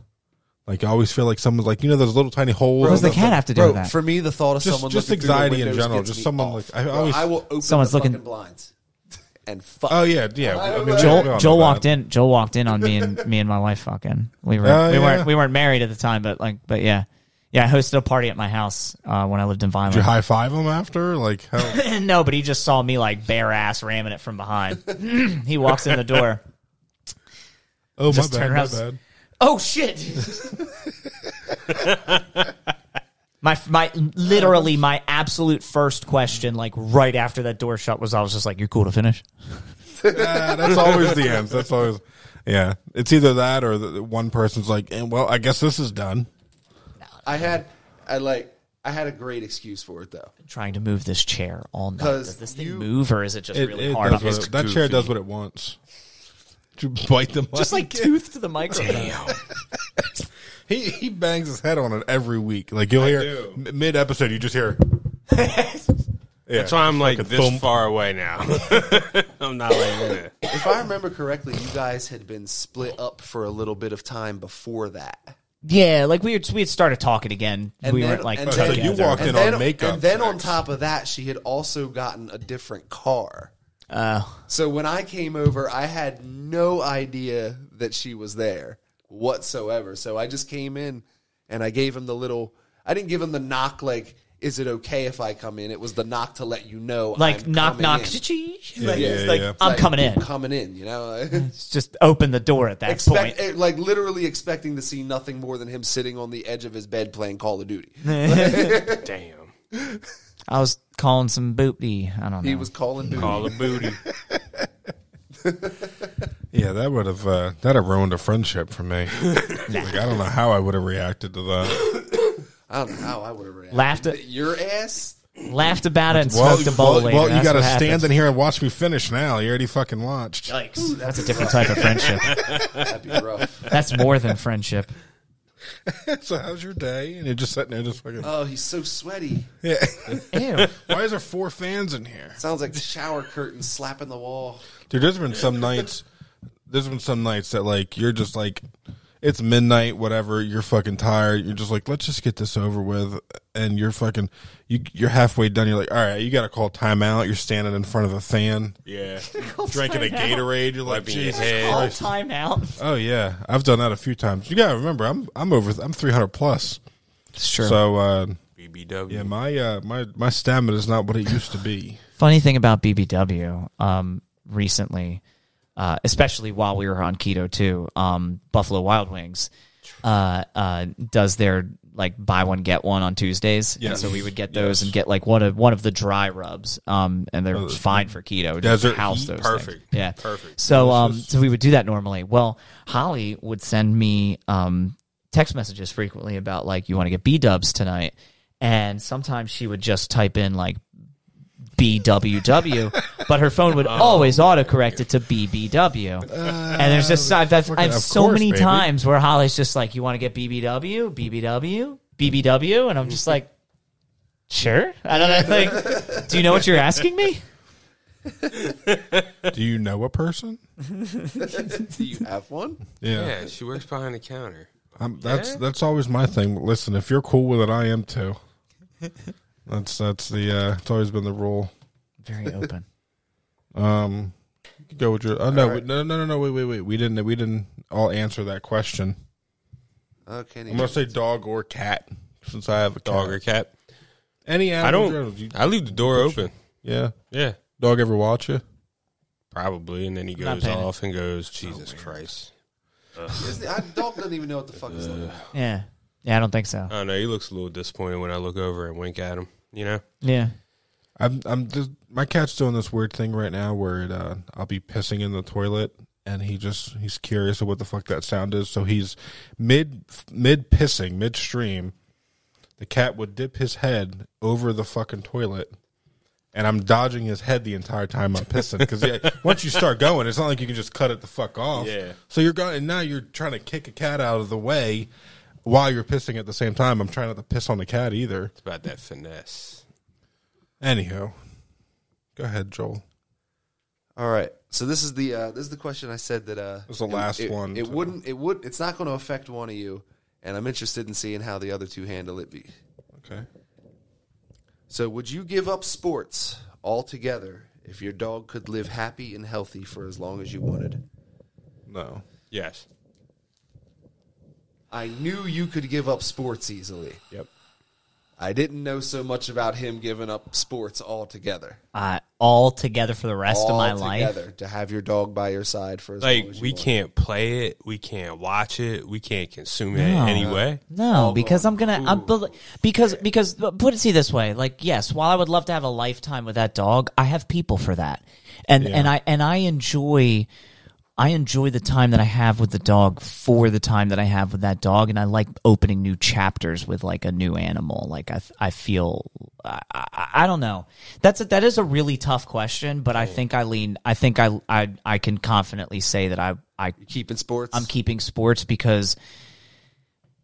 Like I always feel like someone's like you know those little tiny holes. what does the that- cat have to do Bro, with that? for me, the thought of Just- someone just looking through the anxiety in windows general, gets just me someone off. like- I Bro, always- I will open Someone's the looking- fucking blinds and fuck. Oh yeah, yeah. I mean, we Joel Joel walked in. Joel walked in on me and <laughs> me and my wife fucking. We were Oh, we yeah. weren't we weren't married at the time, but like but yeah. Yeah, I hosted a party at my house uh, when I lived in Did you Vineland. high five him after? Like hell. <laughs> no, but he just saw me like bare ass ramming it from behind. <laughs> he walks in the door. Oh my Just bad, turn my around. bad. Oh shit! My my literally my absolute first question, like right after that door shut, was I was just like, "You're cool to finish?" <laughs> Ah, that's always the end. That's always. Yeah, it's either that or the, one person's like, eh, "Well, I guess this is done." I had, I like, I had a great excuse for it though. Trying to move this chair all night. 'Cause Does this thing you- move, or is it just It, really it hard? does on what me? it- that chair does what it wants. You bite the mic. just like tooth to the microphone. <laughs> he he bangs his head on it every week. Like you'll hear do. mid episode, you just hear. yeah, <laughs> That's why I'm like Fucking this thump. far away now. <laughs> I'm not like that. If I remember correctly, you guys had been split up for a little bit of time before that. Yeah, like we had, we had started talking again. And we then- weren't like and so together. you walked in And then, on makeup. and then on top of that, she had also gotten a different car. Uh, So when I came over, I had no idea that she was there whatsoever. So I just came in and I gave him the little. I didn't give him the knock like, "Is it okay if I come in?" It was the knock to let you know, like I'm knock knock. in. Like, yeah, it's like yeah. I'm Like, coming in. coming in. You know, <laughs> It's just open the door at that expect point. eh, like literally expecting to see nothing more than him sitting on the edge of his bed playing Call of Duty. <laughs> Damn. <laughs> I was calling some booty. I don't know. He was calling duty. Call a booty. Yeah, that would have uh, that have ruined a friendship for me. <laughs> like I don't know how I would have reacted to that. I don't know how I would have reacted. Laughed at- your ass. laughed about it and Well, smoked a bowl well, later. well, you got to stand happened. in here and watch me finish. Now you already fucking watched. Yikes! That's a different type of friendship. That'd be rough. That's more than friendship. <laughs> so how's your day? And you're just sitting there, just fucking. Oh, he's so sweaty. yeah. Ew. <laughs> Why is there four fans in here, Sounds like the shower curtain slapping the wall. dude? There's been some nights. There's been some nights that like you're just like, it's midnight, whatever. You're fucking tired. You're just like, let's just get this over with. And you're fucking, you you're halfway done. You're like, all right, you got to call timeout. You're standing in front of the fan, Yeah. <laughs> drinking a Gatorade. You're like, Wiping your Jesus head. All Christ. time out. Oh yeah, I've done that a few times. You gotta remember, I'm I'm over. I'm 300 plus. It's true. So uh, BBW. yeah, my uh, my my stamina is not what it used to be. Funny thing about BBW, um, recently, uh, especially while we were on keto too, um, Buffalo Wild Wings, uh, uh, does their like buy one get one on Tuesdays. And so we would get those Yes. and get like one of one of the dry rubs. Um, and they're fine for keto. Just Desert house those perfect. things. Yeah, Perfect. So um, so we would do that normally. Well, Holly would send me um text messages frequently about like you want to get B dubs tonight. and sometimes she would just type in like BWW, but her phone would <laughs> oh, always autocorrect it to BBW. and there's just I've, I've, I've of so course, many baby. times where Holly's just like, "You want to get BBW, BBW, BBW," and I'm just like, "Sure." I don't know. Like, do you know what you're asking me? <laughs> Do you know a person? Do you have one? Yeah, Yeah, she works behind the counter. I'm, that's Yeah? that's always my thing. Listen, if you're cool with it, I am too. That's that's the uh, it's always been the rule. Very <laughs> open. Um, you can go with your. Oh no, no, no, no, no! Wait, wait, wait! We didn't we didn't all answer that question. Okay. I'm gonna say dog or cat since I have a Dog cat. or cat? Any animal. I don't. general, you- I leave the door open. yeah. Yeah, Dog ever watch you? probably. And then he goes off and goes, Jesus Christ. Isn't I, dog doesn't even know what the fuck is that. Yeah, yeah. I don't think so. I don't know. He looks a little disappointed when I look over and wink at him. You know? Yeah. I'm I'm just my cat's doing this weird thing right now where it, uh, I'll be pissing in the toilet and he just he's curious of what the fuck that sound is. So he's mid mid pissing midstream. The cat would dip his head over the fucking toilet. And I'm dodging his head the entire time I'm pissing because yeah, <laughs> once you start going, it's not like you can just cut it the fuck off. Yeah. So you're going, and now you're trying to kick a cat out of the way while you're pissing at the same time. I'm trying not to piss on the cat either. It's about that finesse. Anyhow, go ahead, Joel. All right. So this is the uh, this is the question I said that uh, This is the last it, one, It so- wouldn't. It would. It's not going to affect one of you, and I'm interested in seeing how the other two handle it. Be Okay. so. Would you give up sports altogether if your dog could live happy and healthy for as long as you wanted? No. Yes. I knew you could give up sports easily. Yep. I didn't know so much about him giving up sports altogether. Uh, all together for the rest of my life. Altogether, to have your dog by your side for as long Like as you we want. can't play it, we can't watch it, we can't consume it No. anyway. No, because I'm gonna. I'm, bel- because because put it see this way. Like yes, while I would love to have a lifetime with that dog, I have people for that, and and I and I enjoy. I enjoy the time that I have with the dog for the time that I have with that dog, and I like opening new chapters with like a new animal. Like I, I feel, I, I, I don't know. That's a, that is a really tough question, but I mm. think I lean. I think I, I, I can confidently say that I, I keeping sports. I'm keeping sports because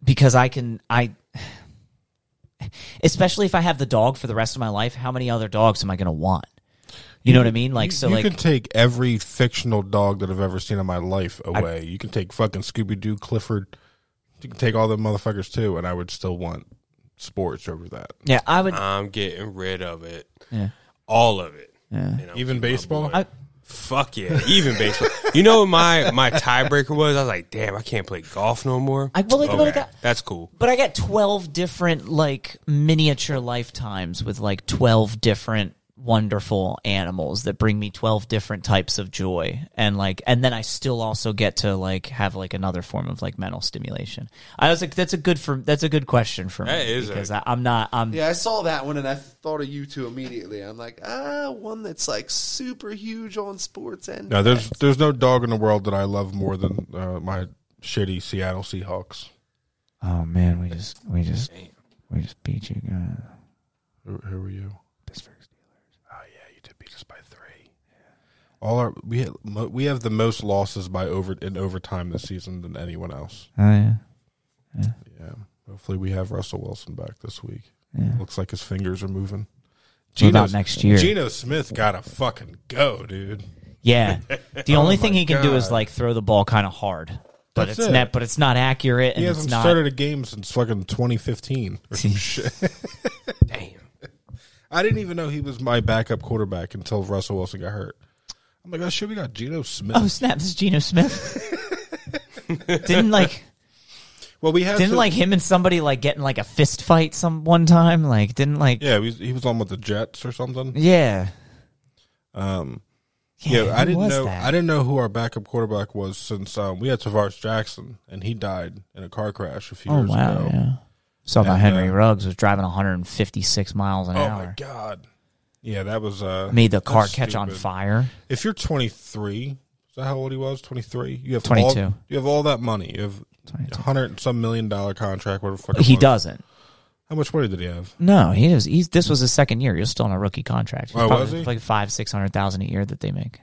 because I can I <sighs> especially if I have the dog for the rest of my life, how many other dogs am I going to want? You know what I mean? Like you, so you like can take every fictional dog that I've ever seen in my life away. you can take fucking Scooby Doo, Clifford. You can take all the motherfuckers too, and I would still want sports over that. yeah, I would I'm getting rid of it. Yeah. All of it. Yeah. Even baseball? I- Fuck yeah, even baseball. You know what my my tiebreaker was? I was like, damn, I can't play golf no more. I- well, like, okay, but I got- that's cool. but I got 12 different like miniature lifetimes with like 12 different wonderful animals that bring me 12 different types of joy and like and then I still also get to like have like another form of like mental stimulation. I was like that's a good for that's a good question for me That is because I, I'm not I'm Yeah, I saw that one and I thought of you two immediately. I'm like, ah, one that's like super huge on sports and No, there's there's no dog in the world that I love more than uh, my shitty Seattle Seahawks. Oh man, we just we just we just beat you guys. Who, who were you? Pittsburgh Steelers. Oh yeah, you did beat us by three. All our we mo- we have the most losses by over in overtime this season than anyone else. Oh yeah. Yeah. Hopefully we have Russell Wilson back this week. Yeah. Looks like his fingers are moving. What about next year? Geno Smith gotta fucking go, dude. Yeah. <laughs> The oh only Oh thing he can do is like throw the ball kind of hard. But That's it's it. not but it's not accurate and He it's hasn't not started a game since fucking 2015 <laughs> or some shit. Damn. <laughs> I didn't even know he was my backup quarterback until Russell Wilson got hurt. I'm like, oh shit, we got Geno Smith. Oh snap, this is Geno Smith. <laughs> didn't like well, we had didn't to- like him and somebody like getting like a fist fight some one time? Like didn't like yeah, he was, he was on with the Jets or something. Yeah. Um, Yeah, yeah, I didn't know. that? I didn't know who our backup quarterback was since um, we had Tarvaris Jackson, and he died in a car crash a few Oh years wow, ago. yeah. Saw about Henry uh, Ruggs was driving 156 miles an Oh hour. Oh my god, yeah, that was uh, Made the car catch on fire. If you're 23, is that how old he was? 23. You have 22. All, you have all that money. You have a hundred and some million dollar contract. Whatever. the fuck He doesn't. How much money did he have? No, he was. He's, this was his second year. He was still on a rookie contract. He's Oh, probably was he? Like five, six hundred thousand a year that they make.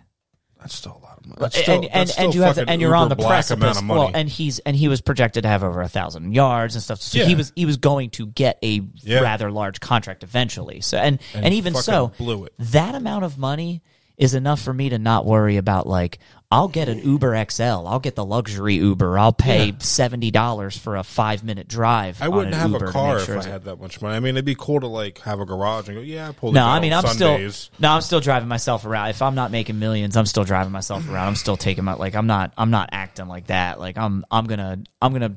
That's still a lot money. and and, and you have and you're on the precipice. amount of money. Well, and he's and he was projected to have over a thousand yards and stuff. So Yeah. he was he was going to get a Yeah. rather large contract eventually. So and and, And even so, blew it. that amount of money is enough for me to not worry about like I'll get an Uber XL. I'll get the luxury Uber. I'll pay Yeah. seventy dollars for a five minute drive. I wouldn't have Uber a car make if I had that much money. I mean, it'd be cool to like have a garage and go, yeah, I pull. No, out I mean I'm Sundays. still no, I'm still driving myself around. If I'm not making millions, I'm still driving myself around. I'm still taking my like I'm not I'm not acting like that. Like I'm I'm gonna I'm gonna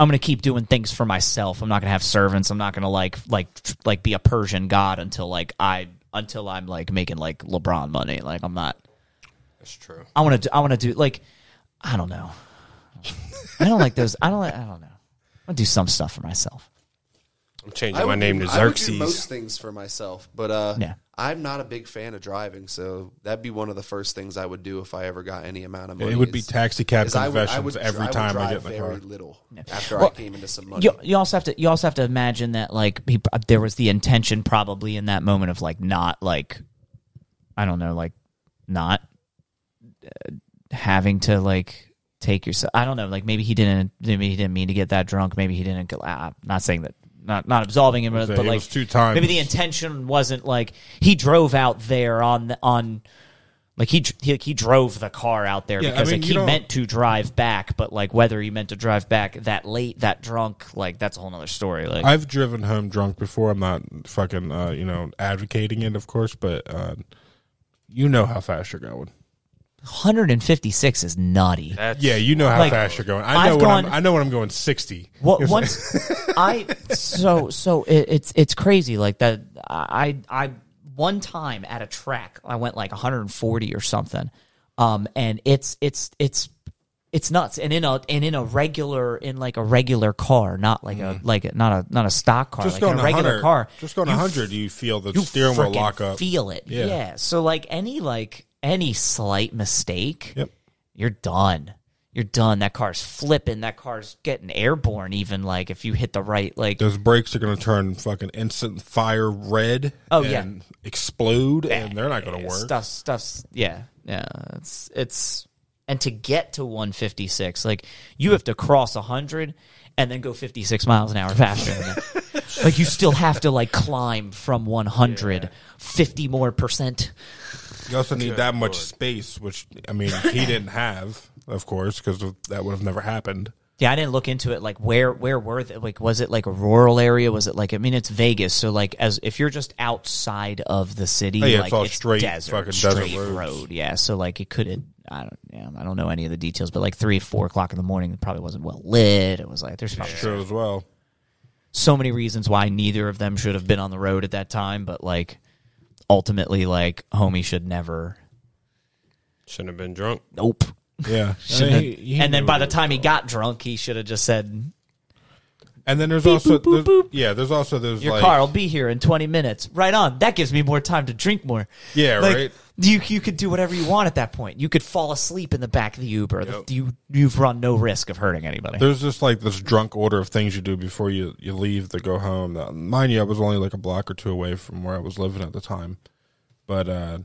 I'm gonna keep doing things for myself. I'm not gonna have servants. I'm not gonna like like like be a Persian god until like I until I'm like making like LeBron money. Like I'm not. That's true. I want to. I want to do like I don't know. I don't like those. I don't. like- I don't know. I want to do some stuff for myself. I'm changing I my would name do, to I would do Xerxes. most things for myself, but uh, Yeah. I'm not a big fan of driving, so that'd be one of the first things I would do if I ever got any amount of money. It would be is- taxi cab is I would- I confessions would- every I would time I drive get in the very car. little after I Well, came into some money. You, you also have to you also have to imagine that like he, there was the intention probably in that moment of like not like I don't know like not uh, having to like take yourself I don't know like maybe he didn't maybe he didn't mean to get that drunk maybe he didn't uh, I'm not saying that not not absolving him but, but like two times. maybe the intention wasn't like he drove out there on the, on like he, he he drove the car out there Yeah, I because mean, like he meant to drive back, but like whether he meant to drive back that late, that drunk, like that's a whole nother story. Like I've driven home drunk before. I'm not fucking, uh, you know, advocating it, of course, but uh, you know how fast you're going. 156 is nutty. That's Yeah, you know how Like, fast you're going. I I've know when I'm, I know when I'm going 60. What <laughs> once I so so it, it's it's crazy like that. I I one time at a track I went like 140 or something, um, and it's it's it's it's nuts. And in a and in a regular in like a regular car, not like a like a, not a not a stock car, Just like going in a regular 100, car. Just going you 100, you feel the you steering wheel lock up. Feel it, Yeah. yeah. So like any like any slight mistake, Yep. you're done. You're done. That car's flipping. That car's getting airborne. Even like if you hit the right like Those brakes are going to turn fucking instant fire red. Oh, yeah. and explode, and they're not going to work. stuff stuff's yeah yeah it's it's and to get to 156 like you have to cross 100 and then go 56 miles an hour faster like you still have to like climb from 100 50 more percent You also need that much Lord. space, which I mean he didn't have, of course, because that would have never happened. Yeah, I didn't look into it. Like, where where were they? Like, was it like a rural area? Was it like? I mean, it's Vegas, so like, as if you're just outside of the city, Oh, yeah, it's like all straight desert, fucking desert straight roads. road. Yeah, so like, it could have. I don't. Yeah, I don't know any of the details, but like three, four o'clock in the morning, it probably wasn't well lit. It was like there's probably True as well. so many reasons why neither of them should have been on the road at that time, but like, ultimately, like, homie should never. Shouldn't have been drunk. Nope. Yeah, <laughs> Shouldn't and, he- he and then knew by the he time he got drunk, he should have just said, and then there's Beep, also boop, boop, there's- boop. yeah, there's also those Your like car will be here in 20 minutes. Right on. That gives me more time to drink more. Yeah, Like, right. You you could do whatever you want at that point. You could fall asleep in the back of the Uber. The- You you've run no risk of hurting anybody. There's just like this drunk order of things you do before you, you leave to go home. Now, mind you, I was only like a block or two away from where I was living at the time. But, uh,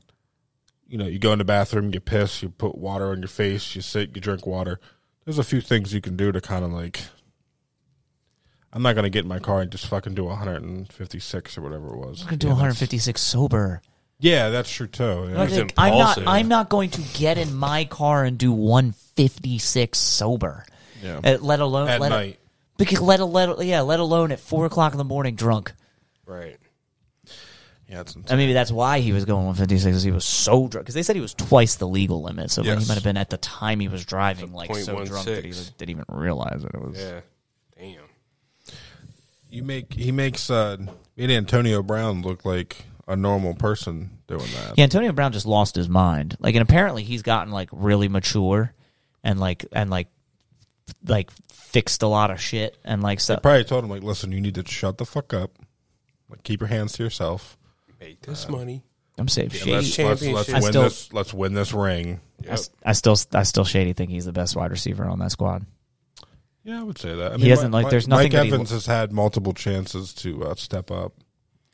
you know, you go in the bathroom, you piss, you put water on your face, you sit, you drink water. There's a few things you can do to kind of like. I'm not going to get in my car and just fucking do 156 or whatever it was. I'm gonna do Yeah, 156 sober. Yeah, that's true too. Yeah. Like, It's I'm not. impulsive. I'm not going to get in my car and do 156 sober. Yeah. Uh, let alone At let night. because let let yeah. Let alone at four o'clock in the morning drunk. Right. Yeah, it's And maybe that's why he was going 156 because he was so drunk. Because they said he was twice the legal limit. So like, he might have been at the time he was driving like so .16. drunk that he was, didn't even realize it. It was Yeah. Damn. You make he makes uh made Antonio Brown look like a normal person doing that. Yeah, Antonio Brown just lost his mind. Like, and apparently he's gotten like really mature, and like and like like fixed a lot of shit and like so. Probably told him like, listen, you need to shut the fuck up. Like, keep your hands to yourself. Make this money. I'm saying Let's, shady. let's, let's win still- this. Let's win this ring. I, s- I still I still shady think he's the best wide receiver on that squad. Yeah, I would say that. I He hasn't, like, there's nothing Mike that he- Evans has had multiple chances to uh, step up.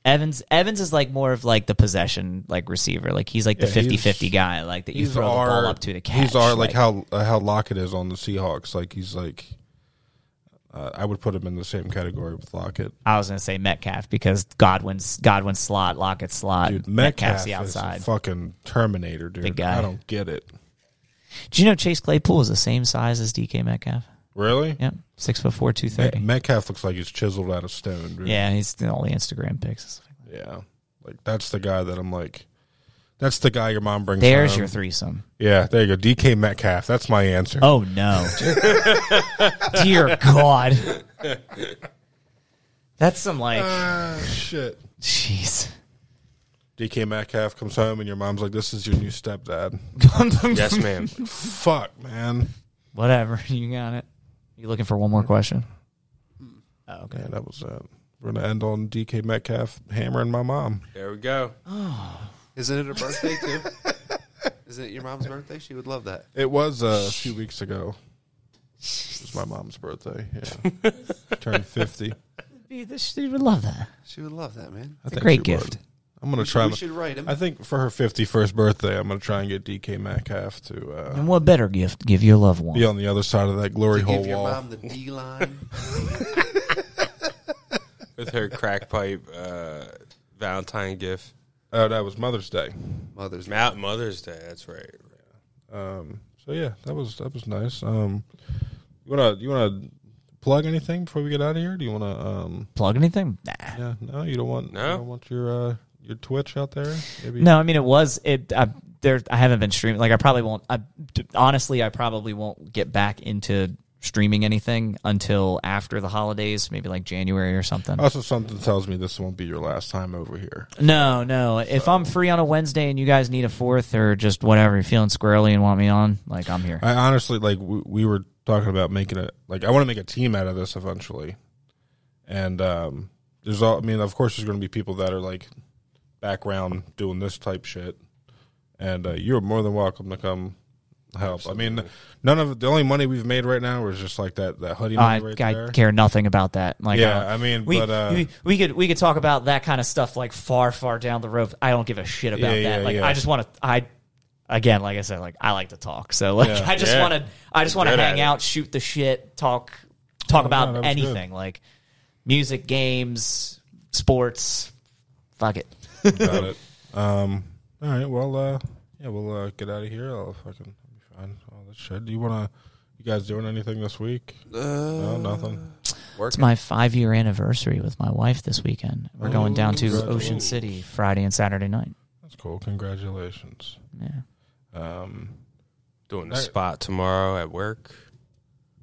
Evans Evans is like more of like the possession like receiver. Like he's like the Yeah, he's- 50-50 guy like that you throw the ball up to the catch. He's our like, how uh, how Lockett is on the Seahawks. Like he's like, uh, I would put him in the same category with Lockett. I was gonna say Metcalf because Godwin's Godwin's slot, Lockett's slot, Dude, Metcalf's Metcalf the is a outside. fucking Terminator, dude. Big guy. I don't get it. Do you know Chase Claypool is the same size as DK Metcalf? Really? Yep, six foot four, two Met- Metcalf looks like he's chiseled out of stone. Dude. Yeah, he's all the only Instagram pics. Yeah. Like that's the guy that I'm like. That's the guy your mom brings. There's home. your threesome. Yeah, there you go. DK Metcalf. That's my answer. Oh no, <laughs> dear God, that's some like Ah, shit. jeez. DK Metcalf comes home and your mom's like, "This is your new stepdad." <laughs> Yes, ma'am. <laughs> Fuck, man. Whatever, you got it. You looking for one more question? Oh, okay. Yeah, that was it. We're gonna end on DK Metcalf hammering my mom. There we go. Isn't it her birthday too? <laughs> Isn't it your mom's birthday? She would love that. It was uh, a few weeks ago. It was my mom's birthday. Yeah, <laughs> turned fifty. She would love that. She would love that, man. I a think great gift. would. Gift. I'm gonna We try. should, we should write him. I think for her 51st birthday, I'm gonna try and get DK Metcalf to uh, And what better gift give your loved one? be on the other side of that glory to hole give your wall. mom the D line. <laughs> With her crack pipe uh, Valentine gift. Oh, that was Mother's Day. Mother's Mount Mother's Day. That's right. Um, so yeah, that was that was nice. Um, you wanna you wanna plug anything before we get out of here? Do you wanna um? Plug anything? Nah. Yeah, no, you don't want No? you don't want your uh your Twitch out there. Maybe No, I mean it was it. I, there, I haven't been streaming. Like I probably won't. I, honestly, I probably won't get back into streaming anything until after the holidays, maybe like January or something. Also, something tells me this won't be your last time over here. No, no. If I'm free on a Wednesday and you guys need a fourth or just whatever, you're feeling squirrely and want me on, like I'm here. I honestly like we, we were talking about making it. like I want to make a team out of this eventually, and um, there's all I mean, of course, there's going to be people that are like background doing this type shit, and uh, you're more than welcome to come help. I mean, none of the only money we've made right now is just like that that hoodie I, right I there. care nothing about that. Like, Yeah, uh, I mean, we, but, uh, we we could we could talk about that kind of stuff like far far down the road. I don't give a shit about Yeah, that. yeah, like, yeah. I just want to. I again, like I said, like I like to talk. So like, Yeah. I just Yeah. want to. I just want to hang out, shoot the shit, talk talk Oh, about no, that was anything like music, games, sports. Fuck it. Got it. Um. All right. Well. Uh. Yeah. We'll uh, get out of here. I'll fucking I'll be fine. All that shit. Do you wanna? You guys doing anything this week? no, nothing. It's my five year anniversary with my wife this weekend. We're going down to Ocean. City Friday and Saturday night. That's cool. Congratulations. Yeah. Um. Doing the Right. spot tomorrow at work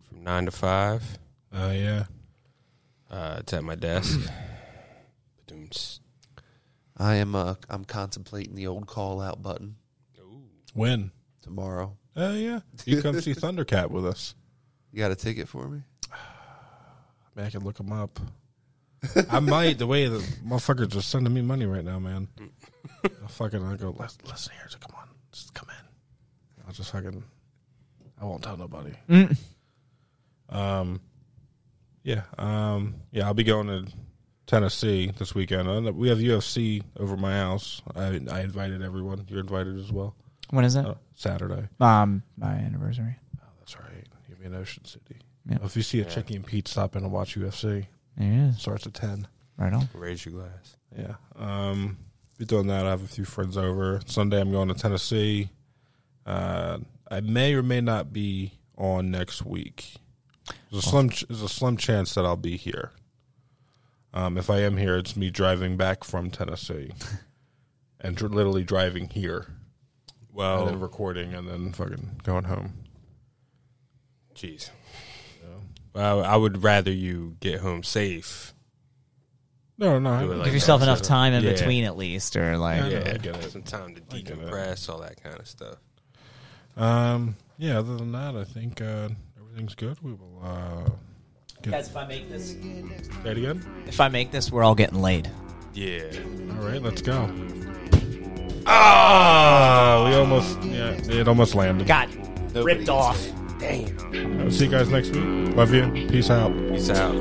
from 9 to 5. Uh. Yeah. Uh, it's at my desk. <clears throat> Ba-dooms. I am. Uh, I'm contemplating the old call out button When? tomorrow. Uh. Yeah. You come see Thundercat with us. You got a ticket for me? <sighs> Man, I can look him up. I might. The way the motherfuckers are sending me money right now, man. I fucking. I go. Listen, listen here. So come on, just come in. I'll just fucking. I won't tell nobody. Um. Yeah. Um. Yeah. I'll be going to Tennessee this weekend. Uh, We have UFC over my house. I I invited everyone. You're invited as well. When is it? Uh, Saturday. Um, my anniversary. Oh, that's right. You'll be in Ocean City. Yeah. If you see a Chicky and Pete, stop in and watch UFC. There it is. Starts at ten. Right on. Raise your glass. Yeah. Um, be doing that. I have a few friends over. Sunday, I'm going to Tennessee. Uh, I may or may not be on next week. There's a slim, there's a slim chance that I'll be here. Um, if I am here, it's me driving back from Tennessee, <laughs> and dr- literally driving here, Well, and then recording, and then fucking going home. jeez. Well, I would rather you get home safe. No, no, Do it like Give that. yourself enough time in Yeah. between at least, or like. Yeah. Yeah, I get it. some time to I get it. decompress, all that kind of stuff. Um, yeah. Other than that, I think uh, everything's good. We will uh, Good. Guys, if I make this, Say it again. if I make this, we're all getting laid. Yeah. All right, let's go. Ah, we almost. Yeah, it almost landed. Got ripped off. Damn. I'll see you guys next week. Love you. Peace out. Peace out.